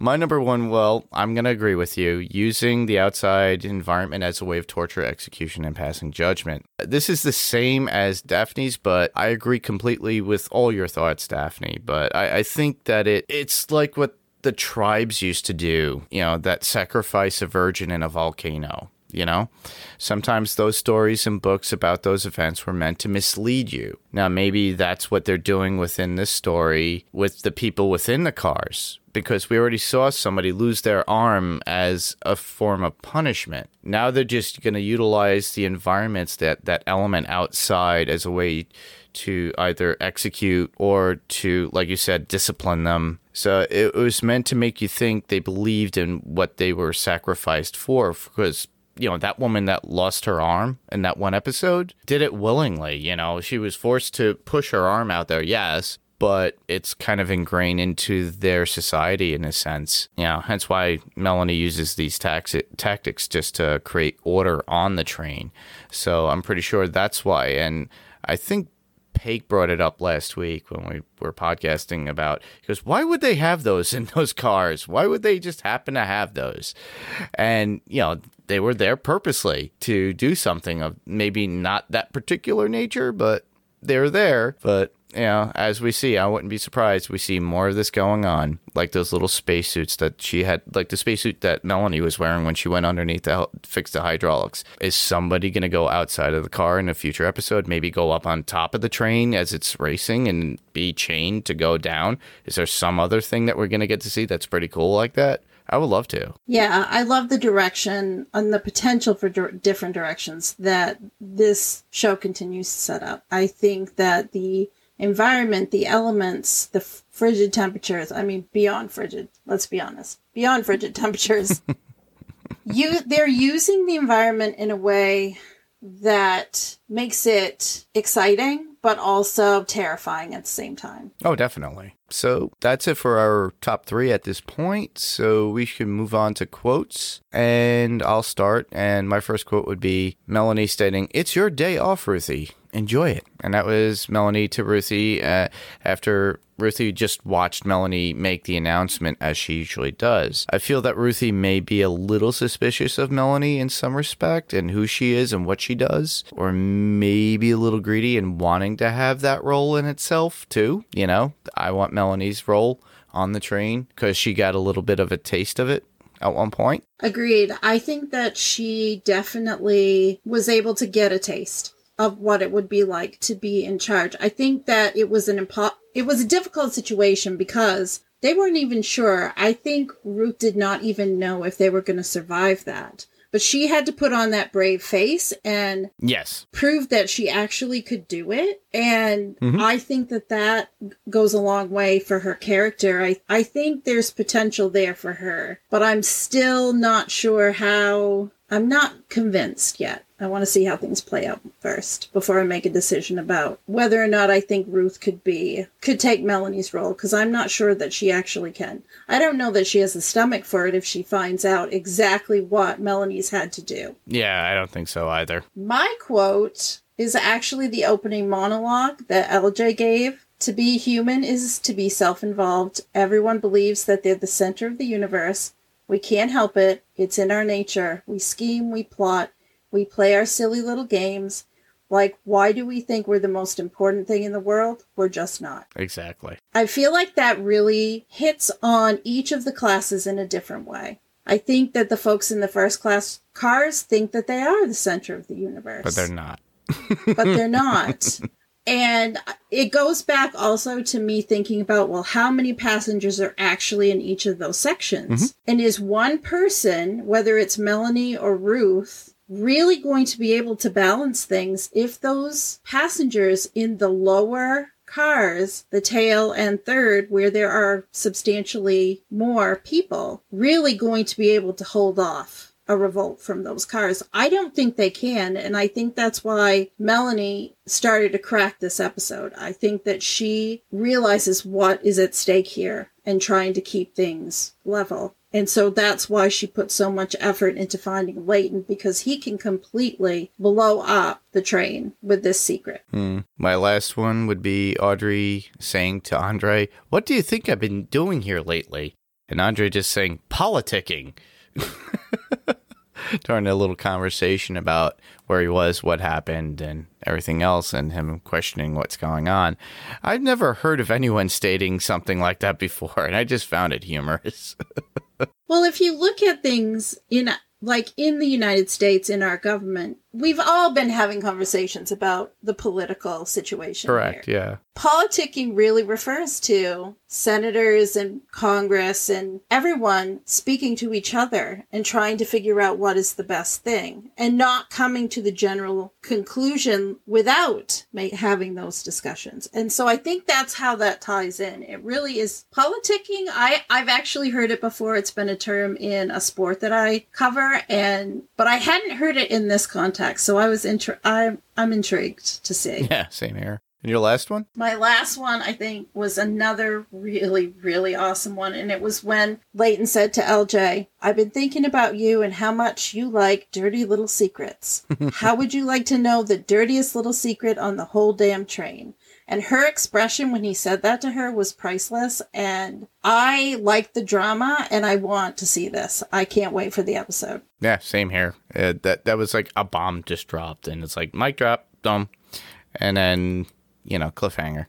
My number one, well, I'm going to agree with you. Using the outside environment as a way of torture, execution, and passing judgment. This is the same as Daphne's, but I agree completely with all your thoughts, Daphne. But I, I think that it it's like what the tribes used to do, you know, that sacrifice a virgin in a volcano. You know, sometimes those stories and books about those events were meant to mislead you. Now, maybe that's what they're doing within this story with the people within the cars, because we already saw somebody lose their arm as a form of punishment. Now they're just going to utilize the environments, that, that element outside, as a way to either execute or to, like you said, discipline them. So it was meant to make you think they believed in what they were sacrificed for, because you know that woman that lost her arm in that one episode did it willingly. You know, she was forced to push her arm out there, yes, but it's kind of ingrained into their society in a sense. You know, hence why Melanie uses these tax- tactics just to create order on the train. So I'm pretty sure that's why. And I think Pake brought it up last week when we were podcasting about he goes, Why would they have those in those cars? Why would they just happen to have those? And, you know, they were there purposely to do something of maybe not that particular nature, but they're there. But, you know, as we see, I wouldn't be surprised we see more of this going on. Like those little spacesuits that she had, like the spacesuit that Melanie was wearing when she went underneath to fix the hydraulics. Is somebody going to go outside of the car in a future episode? Maybe go up on top of the train as it's racing and be chained to go down? Is there some other thing that we're going to get to see that's pretty cool like that? I would love to. Yeah, I love the direction and the potential for different directions that this show continues to set up. I think that the environment, the elements, the f- frigid temperatures, I mean beyond frigid, let's be honest. Beyond frigid temperatures. you they're using the environment in a way that makes it exciting but also terrifying at the same time. Oh, definitely. So that's it for our top three at this point. So we should move on to quotes. And I'll start. And my first quote would be Melanie stating, It's your day off, Ruthie. Enjoy it. And that was Melanie to Ruthie uh, after Ruthie just watched Melanie make the announcement as she usually does. I feel that Ruthie may be a little suspicious of Melanie in some respect and who she is and what she does, or maybe a little greedy and wanting to have that role in itself too. You know, I want Melanie's role on the train because she got a little bit of a taste of it at one point. Agreed. I think that she definitely was able to get a taste of what it would be like to be in charge. I think that it was an impo- it was a difficult situation because they weren't even sure. I think Ruth did not even know if they were going to survive that. But she had to put on that brave face and Yes. prove that she actually could do it and Mhm. i think that that goes a long way for her character I, I think there's potential there for her but i'm still not sure how i'm not convinced yet i want to see how things play out first before i make a decision about whether or not i think ruth could be could take melanie's role because i'm not sure that she actually can i don't know that she has the stomach for it if she finds out exactly what melanie's had to do Yeah, I don't think so either. my quote is actually the opening monologue that LJ gave. To be human is to be self involved. Everyone believes that they're the center of the universe. We can't help it. It's in our nature. We scheme, we plot, We play our silly little games. Like, why do we think we're the most important thing in the world? We're just not. Exactly. I feel like that really hits on each of the classes in a different way. I think that the folks in the first class cars think that they are the center of the universe. But they're not. but they're not. And it goes back also to me thinking about, well, how many passengers are actually in each of those sections? Mm-hmm. And is one person, whether it's Melanie or Ruth, really going to be able to balance things if those passengers in the lower cars, the tail and third, where there are substantially more people, really going to be able to hold off a revolt from those cars. I don't think they can, and I think that's why Melanie started to crack this episode. I think that she realizes what is at stake here and trying to keep things level. And so that's why she put so much effort into finding Layton because he can completely blow up the train with this secret. Hmm. My last one would be Audrey saying to Andre, What do you think I've been doing here lately? And Andre just saying, Politicking. During a little conversation about where he was, what happened, and everything else, and him questioning what's going on. I've never heard of anyone stating something like that before, and I just found it humorous. Well, if you look at things in like in the United States in our government, we've all been having conversations about the political situation. Correct, here. yeah. Politicking really refers to senators and Congress and everyone speaking to each other and trying to figure out what is the best thing and not coming to the general conclusion without make, having those discussions. And so I think that's how that ties in. It really is politicking. I, I've actually heard it before. It's been a term in a sport that I cover and, but I hadn't heard it in this context. So I was, intri- I'm, I'm intrigued to see. Yeah, same here. And your last one? My last one, I think, was another really, really awesome one. And it was when Layton said to LJ, I've been thinking about you and how much you like dirty little secrets. how would you like to know the dirtiest little secret on the whole damn train? And her expression when he said that to her was priceless. And I like the drama and I want to see this. I can't wait for the episode. Yeah, same here. Uh, that that was like a bomb just dropped, and it's like mic drop, dumb, and then you know cliffhanger.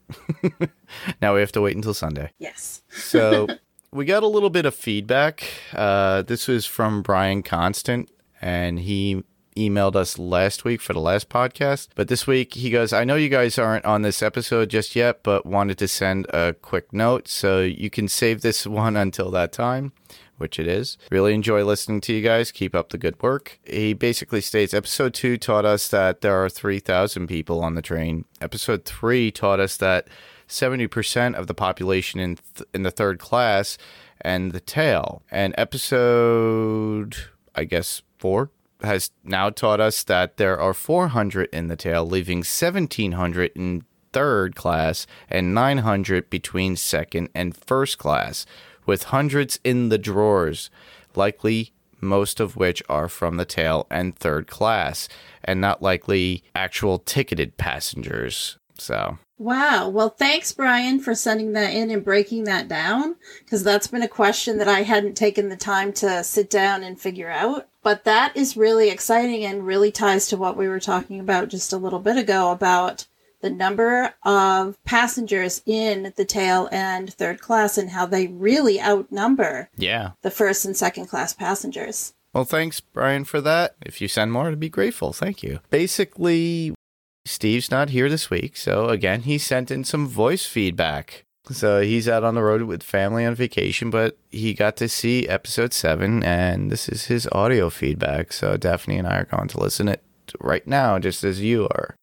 now we have to wait until Sunday. Yes. So we got a little bit of feedback. Uh, this was from Brian Constant, and he emailed us last week for the last podcast. But this week he goes, I know you guys aren't on this episode just yet, but wanted to send a quick note so you can save this one until that time. Which it is. Really enjoy listening to you guys. Keep up the good work. He basically states episode two taught us that there are 3,000 people on the train. Episode three taught us that 70% of the population in, th- in the third class and the tail. And episode, I guess, four has now taught us that there are 400 in the tail, leaving 1,700 in third class and 900 between second and first class, with hundreds in the drawers, likely most of which are from the tail and third class, and not likely actual ticketed passengers. So, Wow. Well, thanks, Brian, for sending that in and breaking that down, because that's been a question that I hadn't taken the time to sit down and figure out. But that is really exciting and really ties to what we were talking about just a little bit ago about the number of passengers in the tail and third class and how they really outnumber yeah. the first and second class passengers. Well, thanks, Brian, for that. If you send more, I'd be grateful. Thank you. Basically, Steve's not here this week, so again, he sent in some voice feedback. So he's out on the road with family on vacation, but he got to see episode seven, and this is his audio feedback. So Daphne and I are going to listen it right now, just as you are.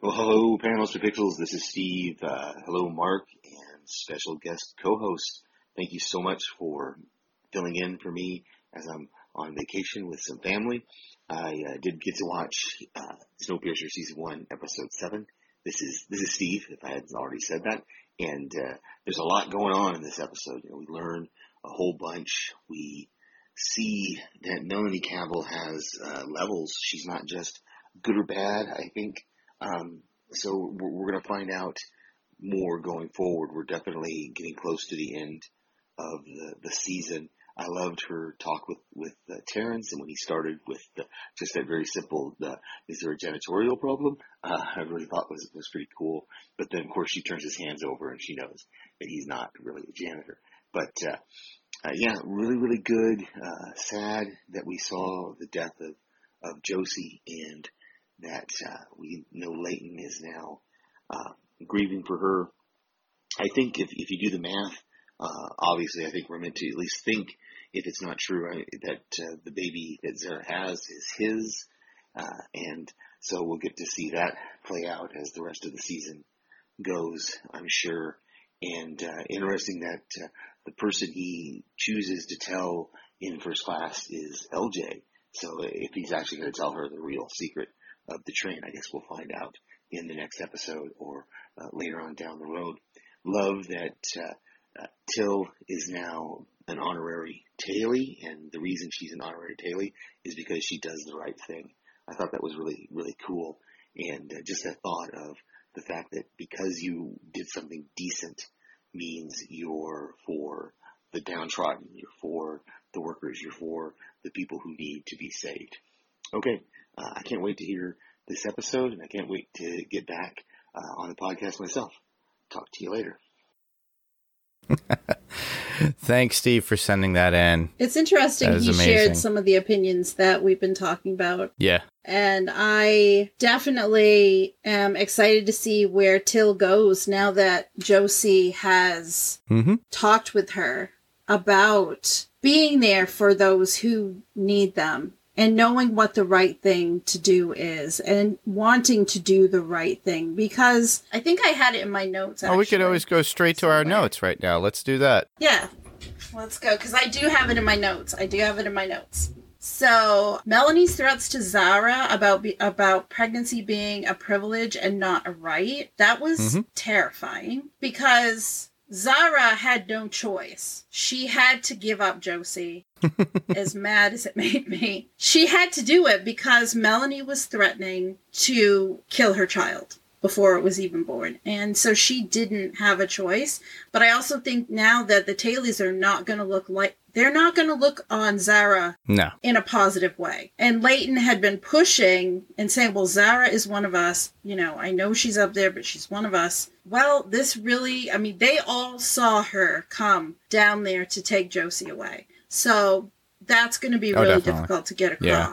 Well, hello, Paranormal Pixels. This is Steve. Uh, hello, Mark, and special guest co-host. Thank you so much for filling in for me as I'm on vacation with some family. I uh, did get to watch uh, Snowpiercer season one, episode seven. This is this is Steve, if I hadn't already said that. And uh, there's a lot going on in this episode. You know, we learn a whole bunch. We see that Melanie Campbell has uh, levels. She's not just good or bad. I think. Um, so we're, we're going to find out more going forward. We're definitely getting close to the end of the, the season. I loved her talk with with uh, Terrence, and when he started with the, just that very simple, uh, "Is there a janitorial problem?" Uh, I really thought was was pretty cool. But then, of course, she turns his hands over, and she knows that he's not really a janitor. But uh, uh, yeah, really, really good. Uh, sad that we saw the death of of Josie, and that uh, we know Layton is now uh, grieving for her. I think if if you do the math, uh, obviously, I think we're meant to at least think, if it's not true, that uh, the baby that Zarah has is his, uh, and so we'll get to see that play out as the rest of the season goes, I'm sure. And uh, interesting that uh, the person he chooses to tell in first class is LJ. So if he's actually going to tell her the real secret of the train, I guess we'll find out in the next episode or uh, later on down the road. Love that uh, Till is now an honorary Taily, and the reason she's an honorary Taily is because she does the right thing. I thought that was really, really cool. And uh, just that thought of the fact that because you did something decent means you're for the downtrodden, you're for the workers, you're for the people who need to be saved. Okay, uh, I can't wait to hear this episode, and I can't wait to get back uh, on the podcast myself. Talk to you later. Thanks, Steve, for sending that in. It's interesting he amazing. shared some of the opinions that we've been talking about. Yeah. And I definitely am excited to see where Till goes now that Josie has Mm-hmm. talked with her about being there for those who need them and knowing what the right thing to do is and wanting to do the right thing because I think I had it in my notes. Oh, we could always go straight to our notes right now. Let's do that. Yeah. Let's go. Because I do have it in my notes. I do have it in my notes. So Melanie's threats to Zarah about be- about pregnancy being a privilege and not a right that was Mhm. terrifying because Zarah had no choice. She had to give up Josie. as mad as it made me, she had to do it because Melanie was threatening to kill her child before it was even born. And so she didn't have a choice. But I also think now that the Tailies are not going to look like they're not going to look on Zarah No. in a positive way. And Layton had been pushing and saying, well, Zarah is one of us. You know, I know she's up there, but she's one of us. Well, this really, I mean, they all saw her come down there to take Josie away. So that's going to be Oh, really definitely. difficult to get Yeah.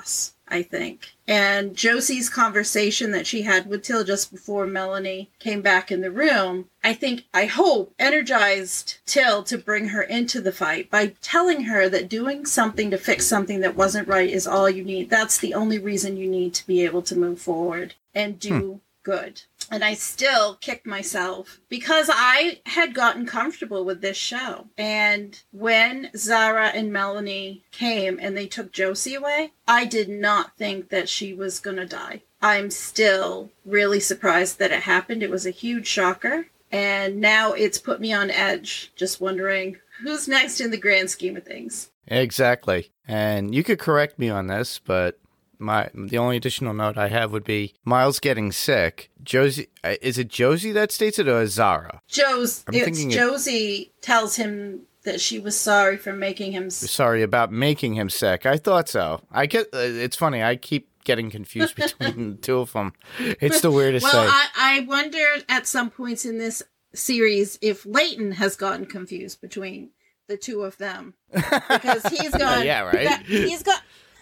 I think. And Josie's conversation that she had with Till just before Melanie came back in the room, I think, I hope, energized Till to bring her into the fight by telling her that doing something to fix something that wasn't right is all you need. That's the only reason you need to be able to move forward and do hmm. Good. And I still kicked myself because I had gotten comfortable with this show. And when Zarah and Melanie came and they took Josie away, I did not think that she was going to die. I'm still really surprised that it happened. It was a huge shocker. And now it's put me on edge, just wondering who's next in the grand scheme of things. Exactly. And you could correct me on this, but my the only additional note I have would be Miles getting sick. Josie, uh, is it Josie that states it or Zarah? It's thinking it- Josie tells him that she was sorry for making him s- Sorry about making him sick. I thought so. I get. Uh, it's funny. I keep getting confused between the two of them. It's the weirdest Well, thing. I, I wonder at some points in this series if Layton has gotten confused between the two of them because he's gone. Yeah, right. ba- he's got.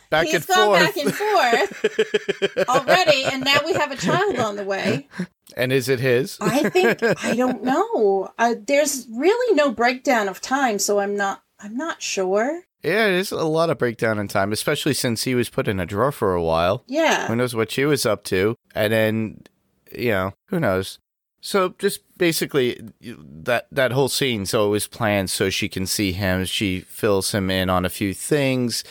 Back he's and gone forth. back and forth already, and now we have a child on the way. and is it his? I think I don't know. Uh, there's really no breakdown of time, so I'm not. I'm not sure. yeah, it is a lot of breakdown in time, especially since he was put in a drawer for a while. Yeah. Who knows what she was up to? And then, you know, who knows? So just basically that that whole scene. So it was planned so she can see him. She fills him in on a few things.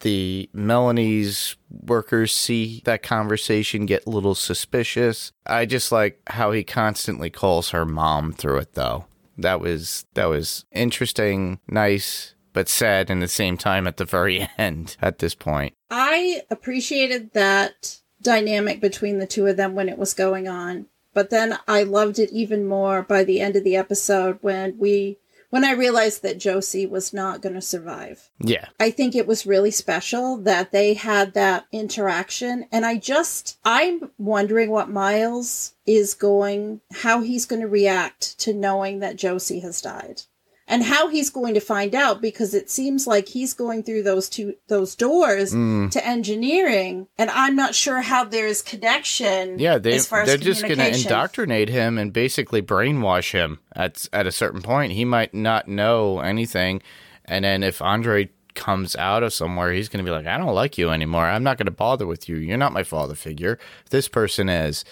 The Melanie's workers see that conversation, get a little suspicious. I just like how he constantly calls her mom through it, though. That was that was interesting, nice, but sad in the same time at the very end. At this point, I appreciated that dynamic between the two of them when it was going on. But then I loved it even more by the end of the episode when we when I realized that Josie was not going to survive. Yeah. I think it was really special that they had that interaction. And I just, I'm wondering what Miles is going, how he's going to react to knowing that Josie has died and how he's going to find out because it seems like he's going through those two those doors Mm. to engineering and i'm not sure how there's connection Yeah, they, as far they're just going to indoctrinate him and basically brainwash him at at a certain point. He might not know anything, and then if Andre comes out of somewhere, he's going to be like, "I don't like you anymore. I'm not going to bother with you. You're not my father figure. This person is."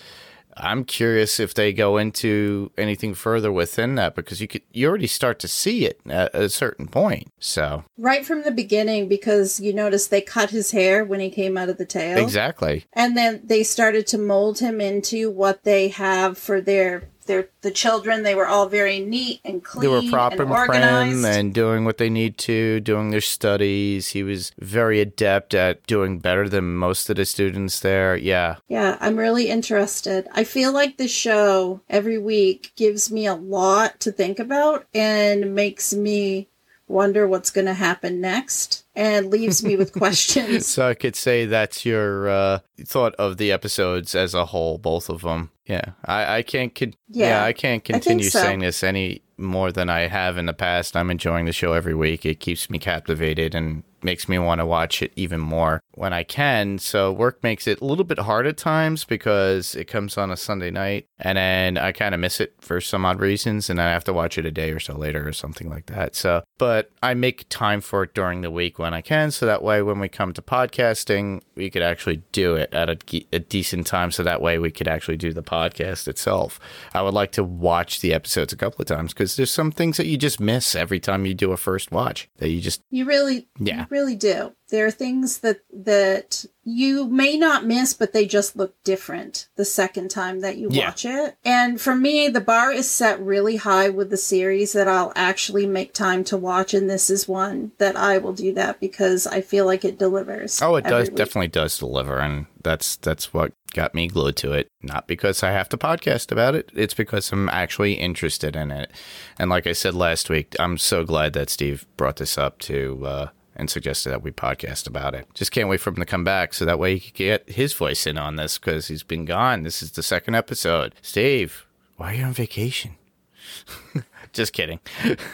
I'm curious if they go into anything further within that because you could you already start to see it at a certain point. So right from the beginning because you notice they cut his hair when he came out of the tail exactly, and then they started to mold him into what they have for their their the children they were all very neat and clean. they were proper and and organized and doing what they need to, doing their studies. He was very adept at doing better than most of the students there. Yeah, Yeah, I'm really interested. I feel like the show every week gives me a lot to think about and makes me wonder what's going to happen next and leaves me with questions. so I could say that's your uh, thought of the episodes as a whole, both of them. Yeah, I, I can't. Con- yeah. Yeah, I can't I continue so. saying this any more than I have in the past. I'm enjoying the show every week. It keeps me captivated and makes me want to watch it even more when I can. So work makes it a little bit hard at times because it comes on a Sunday night and then I kind of miss it for some odd reasons and then I have to watch it a day or so later or something like that. So, but I make time for it during the week when I can so that way when we come to podcasting, we could actually do it at a, a decent time so that way we could actually do the podcast itself. I would like to watch the episodes a couple of times because there's some things that you just miss every time you do a first watch that you just You really, Yeah. you really do. There are things that that you may not miss, but they just look different the second time that you Yeah. watch it. And for me, the bar is set really high with the series that I'll actually make time to watch, and this is one that I will do that because I feel like it delivers. Oh, it does week. definitely does deliver, and that's that's what got me glued to it. Not because I have to podcast about it; it's because I'm actually interested in it. And like I said last week, I'm so glad that Steve brought this up to uh, and suggested that we podcast about it. Just can't wait for him to come back, so that way he could get his voice in on this because he's been gone. This is the second episode. Steve, why are you on vacation? Just kidding.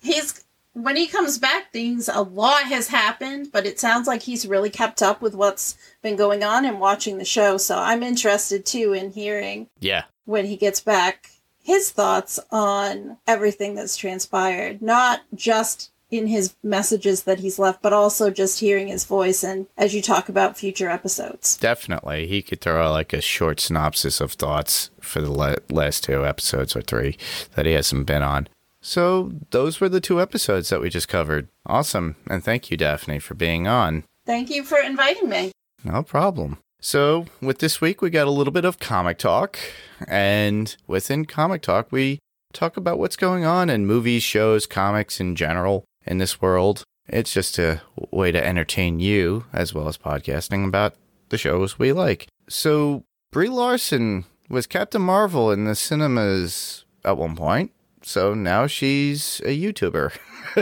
he's when he comes back things a lot has happened but it sounds like he's really kept up with what's been going on and watching the show so i'm interested too in hearing Yeah, when he gets back his thoughts on everything that's transpired not just in his messages that he's left but also just hearing his voice and as you talk about future episodes Definitely. He could throw like a short synopsis of thoughts for the la- last two episodes or three that he hasn't been on. So, those were the two episodes that we just covered. Awesome. And thank you, Daphne, for being on. thank you for inviting me No problem. So, with this week, we got a little bit of comic talk. And within comic talk, we talk about what's going on in movies, shows, comics in general in this world. It's just a way to entertain you as well as podcasting about the shows we like. So, Brie Larson was Captain Marvel in the cinemas at one point. So now she's a YouTuber.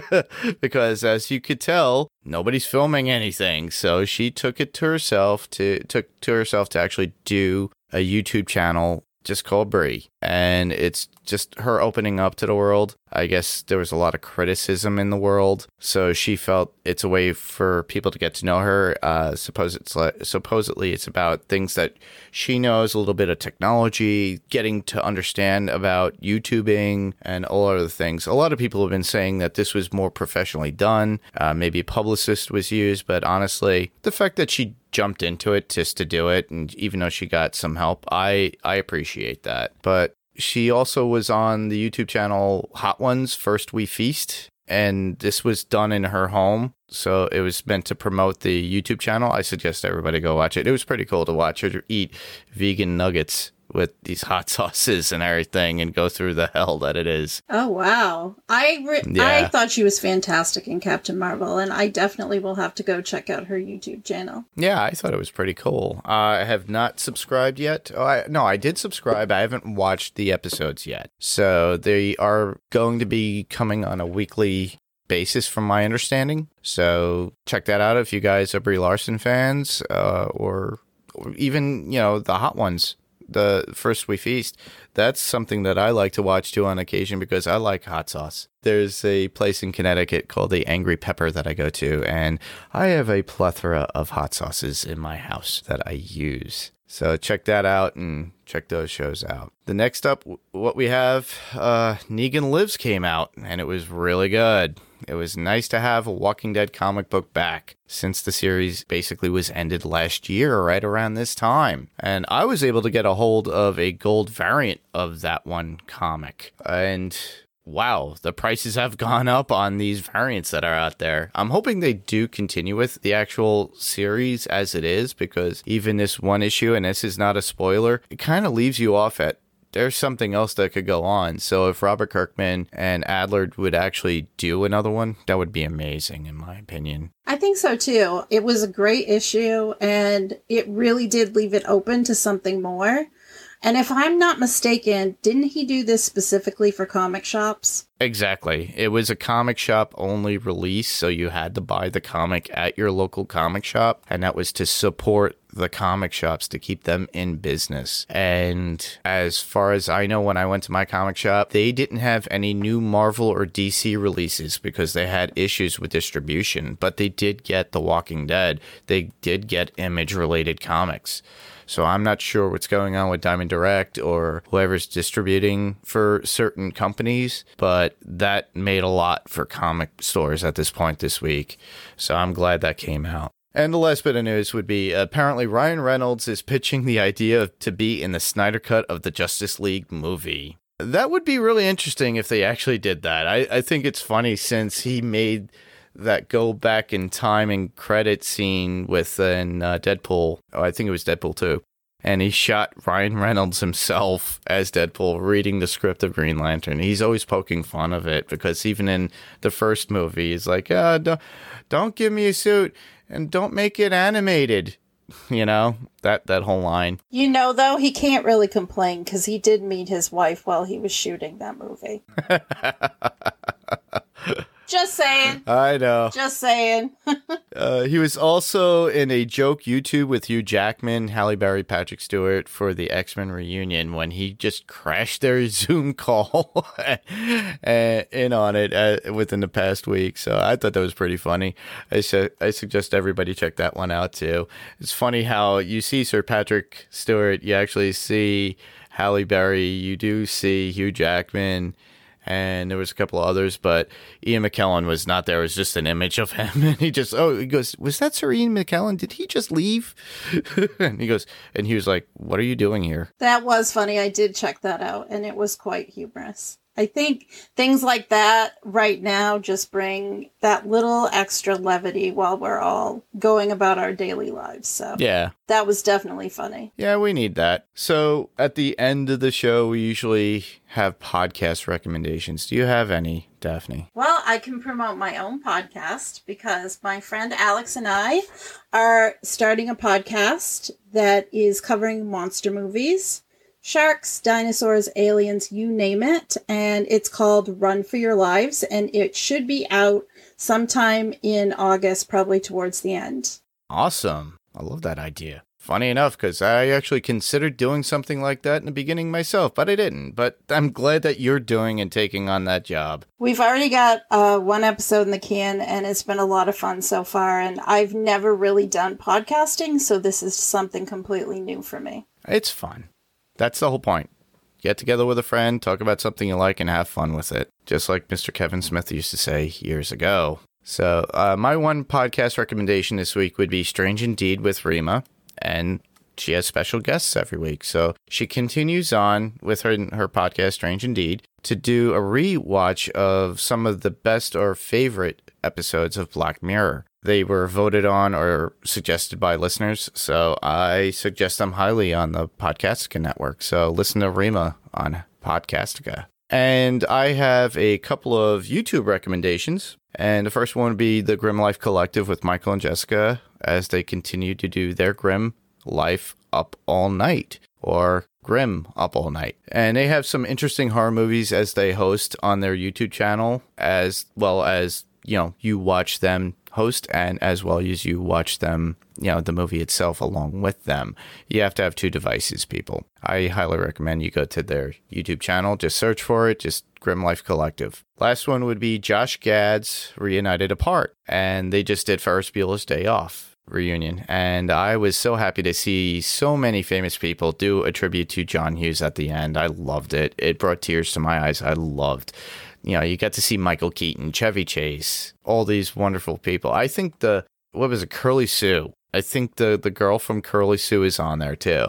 because as you could tell, nobody's filming anything. So she took it to herself to took to herself to actually do a YouTube channel just called Brie. And it's just her opening up to the world. I guess there was a lot of criticism in the world. So she felt it's a way for people to get to know her. Uh, suppose it's like, supposedly it's about things that she knows, a little bit of technology, getting to understand about YouTubing and all other things. A lot of people have been saying that this was more professionally done. Uh, maybe a publicist was used, but honestly, the fact that she jumped into it just to do it, and even though she got some help, I I appreciate that. But she also was on the YouTube channel Hot Ones First We Feast, and this was done in her home. So it was meant to promote the YouTube channel. I suggest everybody go watch it. It was pretty cool to watch her eat vegan nuggets with these hot sauces and everything and go through the hell that it is. Oh wow! I re- Yeah. I thought she was fantastic in Captain Marvel, and I definitely will have to go check out her YouTube channel. Yeah, I thought it was pretty cool. Uh, I have not subscribed yet. Oh, I, no, I did subscribe. I haven't watched the episodes yet. So they are going to be coming on a weekly basis, from my understanding. So check that out if you guys are Brie Larson fans, uh, or, or even you know the hot ones. The first we feast. That's something that I like to watch too on occasion because I like hot sauce. There's a place in Connecticut called the Angry Pepper that I go to, and I have a plethora of hot sauces in my house that I use. So check that out and check those shows out. The next up, what we have, uh, Negan Lives came out, and it was really good. It was nice to have a Walking Dead comic book back since the series basically was ended last year, right around this time. And I was able to get a hold of a gold variant of that one comic. And wow, the prices have gone up on these variants that are out there. I'm hoping they do continue with the actual series as it is because even this one issue, and this is not a spoiler, it kind of leaves you off at there's something else that could go on. So if Robert Kirkman and Adlard would actually do another one, that would be amazing in my opinion. I think so too. It was a great issue, and it really did leave it open to something more. And if I'm not mistaken, didn't he do this specifically for comic shops? Exactly. It was a comic shop only release, so you had to buy the comic at your local comic shop, and that was to support the comic shops to keep them in business. And as far as I know, when I went to my comic shop, they didn't have any new Marvel or DC releases because they had issues with distribution, but they did get The Walking Dead. They did get image related comics. So I'm not sure what's going on with Diamond Direct or whoever's distributing for certain companies, but that made a lot for comic stores at this point this week. So I'm glad that came out. And the last bit of news would be apparently Ryan Reynolds is pitching the idea to be in the Snyder Cut of the Justice League movie. That would be really interesting if they actually did that. I, I think it's funny since he made that go back in time and credit scene within uh, Deadpool. Oh, I think it was Deadpool 2. And he shot Ryan Reynolds himself as Deadpool reading the script of Green Lantern. He's always poking fun of it because even in the first movie, he's like, ah, don't, don't give me a suit and don't make it animated. You know, that, that whole line. You know, though, he can't really complain because he did meet his wife while he was shooting that movie. Just saying. I know. Just saying. Uh, he was also in a joke YouTube with Hugh Jackman, Halle Berry, Patrick Stewart for the X Men reunion when he just crashed their Zoom call uh, in on it uh, within the past week. So I thought that was pretty funny. I, su- I suggest everybody check that one out too. It's funny how you see Sir Patrick Stewart, you actually see Halle Berry, you do see Hugh Jackman and there was a couple of others, but Ian McKellen was not there. It was just an image of him, and he just oh he goes, was that Sir Ian McKellen? Did he just leave? and he goes, and he was like, what are you doing here? That was funny. I did check that out, and it was quite humorous. I think things like that right now just bring that little extra levity while we're all going about our daily lives. So Yeah, that was definitely funny. yeah, we need that. So at the end of the show, we usually have podcast recommendations. Do you have any, Daphne? Well, I can promote my own podcast because my friend Alex and I are starting a podcast that is covering monster movies. Sharks, dinosaurs, aliens, you name it. And it's called Run for Your Lives. And it should be out sometime in August, probably towards the end. Awesome. I love that idea. Funny enough, because I actually considered doing something like that in the beginning myself, but I didn't. But I'm glad that you're doing and taking on that job. We've already got uh, one episode in the can, and it's been a lot of fun so far. And I've never really done podcasting, so this is something completely new for me. It's fun. That's the whole point. Get together with a friend, talk about something you like, and have fun with it. Just like Mr. Kevin Smith used to say years ago. So, uh, my one podcast recommendation this week would be Strange Indeed with Rima, and she has special guests every week. So, she continues on with her her podcast Strange Indeed to do a rewatch of some of the best or favorite episodes of Black Mirror. They were voted on or suggested by listeners, so I suggest them highly on the Podcastica network. So listen to Rima on Podcastica. And I have a couple of YouTube recommendations. And the first one would be the Grim Life Collective with Michael and Jessica as they continue to do their Grim Life Up All Night or Grim Up All Night. And they have some interesting horror movies as they host on their YouTube channel, as well as, you know, you watch them host and as well as you watch them, you know, the movie itself along with them. You have to have two devices, people. I highly recommend you go to their YouTube channel, just search for it, just Grim Life Collective. Last one would be Josh Gad's Reunited Apart, and they just did Ferris Bueller's Day Off reunion. And i was so happy to see so many famous people do a tribute to john hughes at the end. I loved it. It brought tears to my eyes. I loved you know you got to see michael keaton chevy chase all these wonderful people. I think the what was it curly sue? I think the the girl from curly sue is on there too.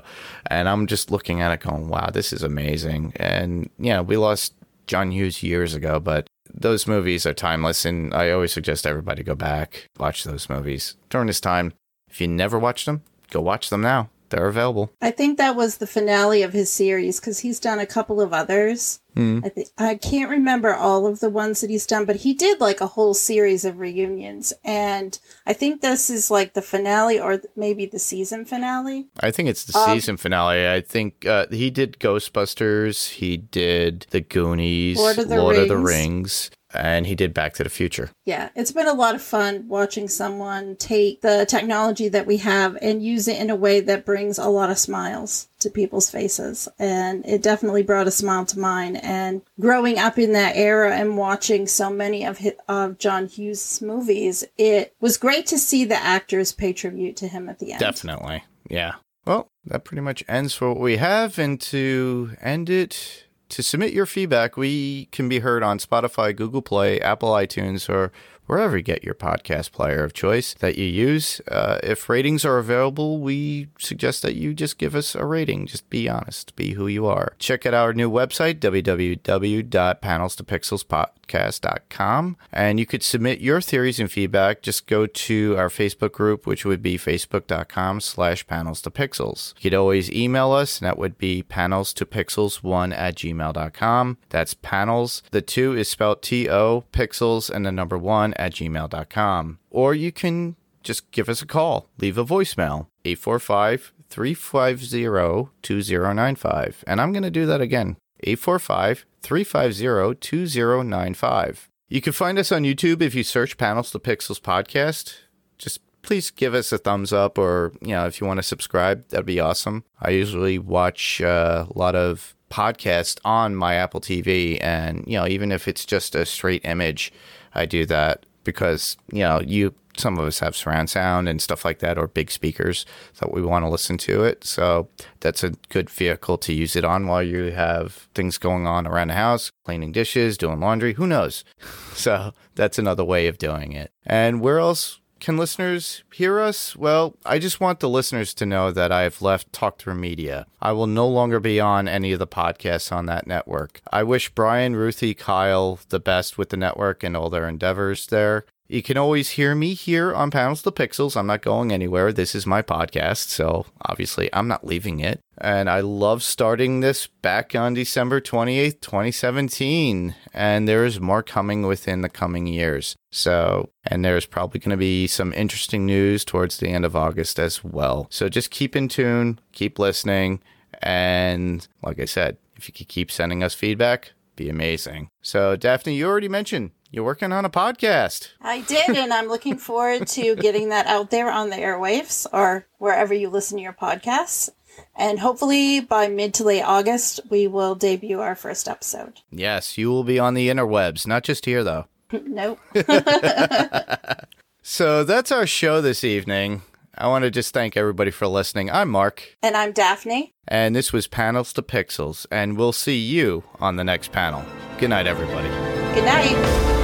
And i'm just looking at it going wow this is amazing. And yeah we lost john hughes years ago but those movies are timeless, and I always suggest everybody go back, watch those movies. During this time. If you never watched them, go watch them now. They're available. I think that was the finale of his series because he's done a couple of others. Mm. I think I can't remember all of the ones that he's done, but he did like a whole series of reunions, and I think this is like the finale or maybe the season finale. I think it's the Um, season finale. I think uh, he did Ghostbusters, he did The Goonies, Lord of the of the Rings. And he did Back to the Future. Yeah, it's been a lot of fun watching someone take the technology that we have and use it in a way that brings a lot of smiles to people's faces. And it definitely brought a smile to mine. And growing up in that era and watching so many of his, of John Hughes' movies, it was great to see the actors pay tribute to him at the end. Definitely. Yeah. Well, that pretty much ends for what we have. And to end it, to submit your feedback, we can be heard on Spotify, Google Play, Apple iTunes, or wherever you get your podcast player of choice that you use. Uh, if ratings are available, we suggest that you just give us a rating. Just be honest, be who you are. Check out our new website, www.panels2pixelspodcast.com, and you could submit your theories and feedback. Just go to our Facebook group, which would be facebook.com slash panels to pixels. You could always email us, and that would be panels to pixels1 at gmail.com. That's panels. The two is spelled T O, pixels, and the number one at gmail.com. Or you can just give us a call, leave a voicemail, 845 350 2095. And I'm going to do that again, 845 350 2095. You can find us on YouTube if you search Panels to Pixels Podcast. Just please give us a thumbs up or, you know, if you want to subscribe, that'd be awesome. I usually watch uh, a lot of podcasts on my Apple TV and, you know, even if it's just a straight image, I do that because, you know, you some of us have surround sound and stuff like that or big speakers that we want to listen to it. So that's a good vehicle to use it on while you have things going on around the house, cleaning dishes, doing laundry, who knows. So that's another way of doing it. And where else can listeners hear us? Well, I just want the listeners to know that I have left Talk Through Media. I will no longer be on any of the podcasts on that network. I wish Brian, Ruthie, Kyle the best with the network and all their endeavors there. You can always hear me here on Panels to Pixels. I'm not going anywhere. This is my podcast, so obviously I'm not leaving it. And I love starting this back on December 28th, 2017. And there is more coming within the coming years. So, and there's probably going to be some interesting news towards the end of August as well. So just keep in tune, keep listening. And like I said, if you could keep sending us feedback, be amazing. So, Daphne, you already mentioned you're working on a podcast. I did, and I'm looking forward to getting that out there on the airwaves or wherever you listen to your podcasts. And hopefully by mid to late August, we will debut our first episode. Yes, you will be on the interwebs, not just here, though. nope. So that's our show this evening. I want to just thank everybody for listening. I'm Mark, And I'm Daphne. and this was Panels to Pixels, and we'll see you on the next panel. Good night, everybody. Good night.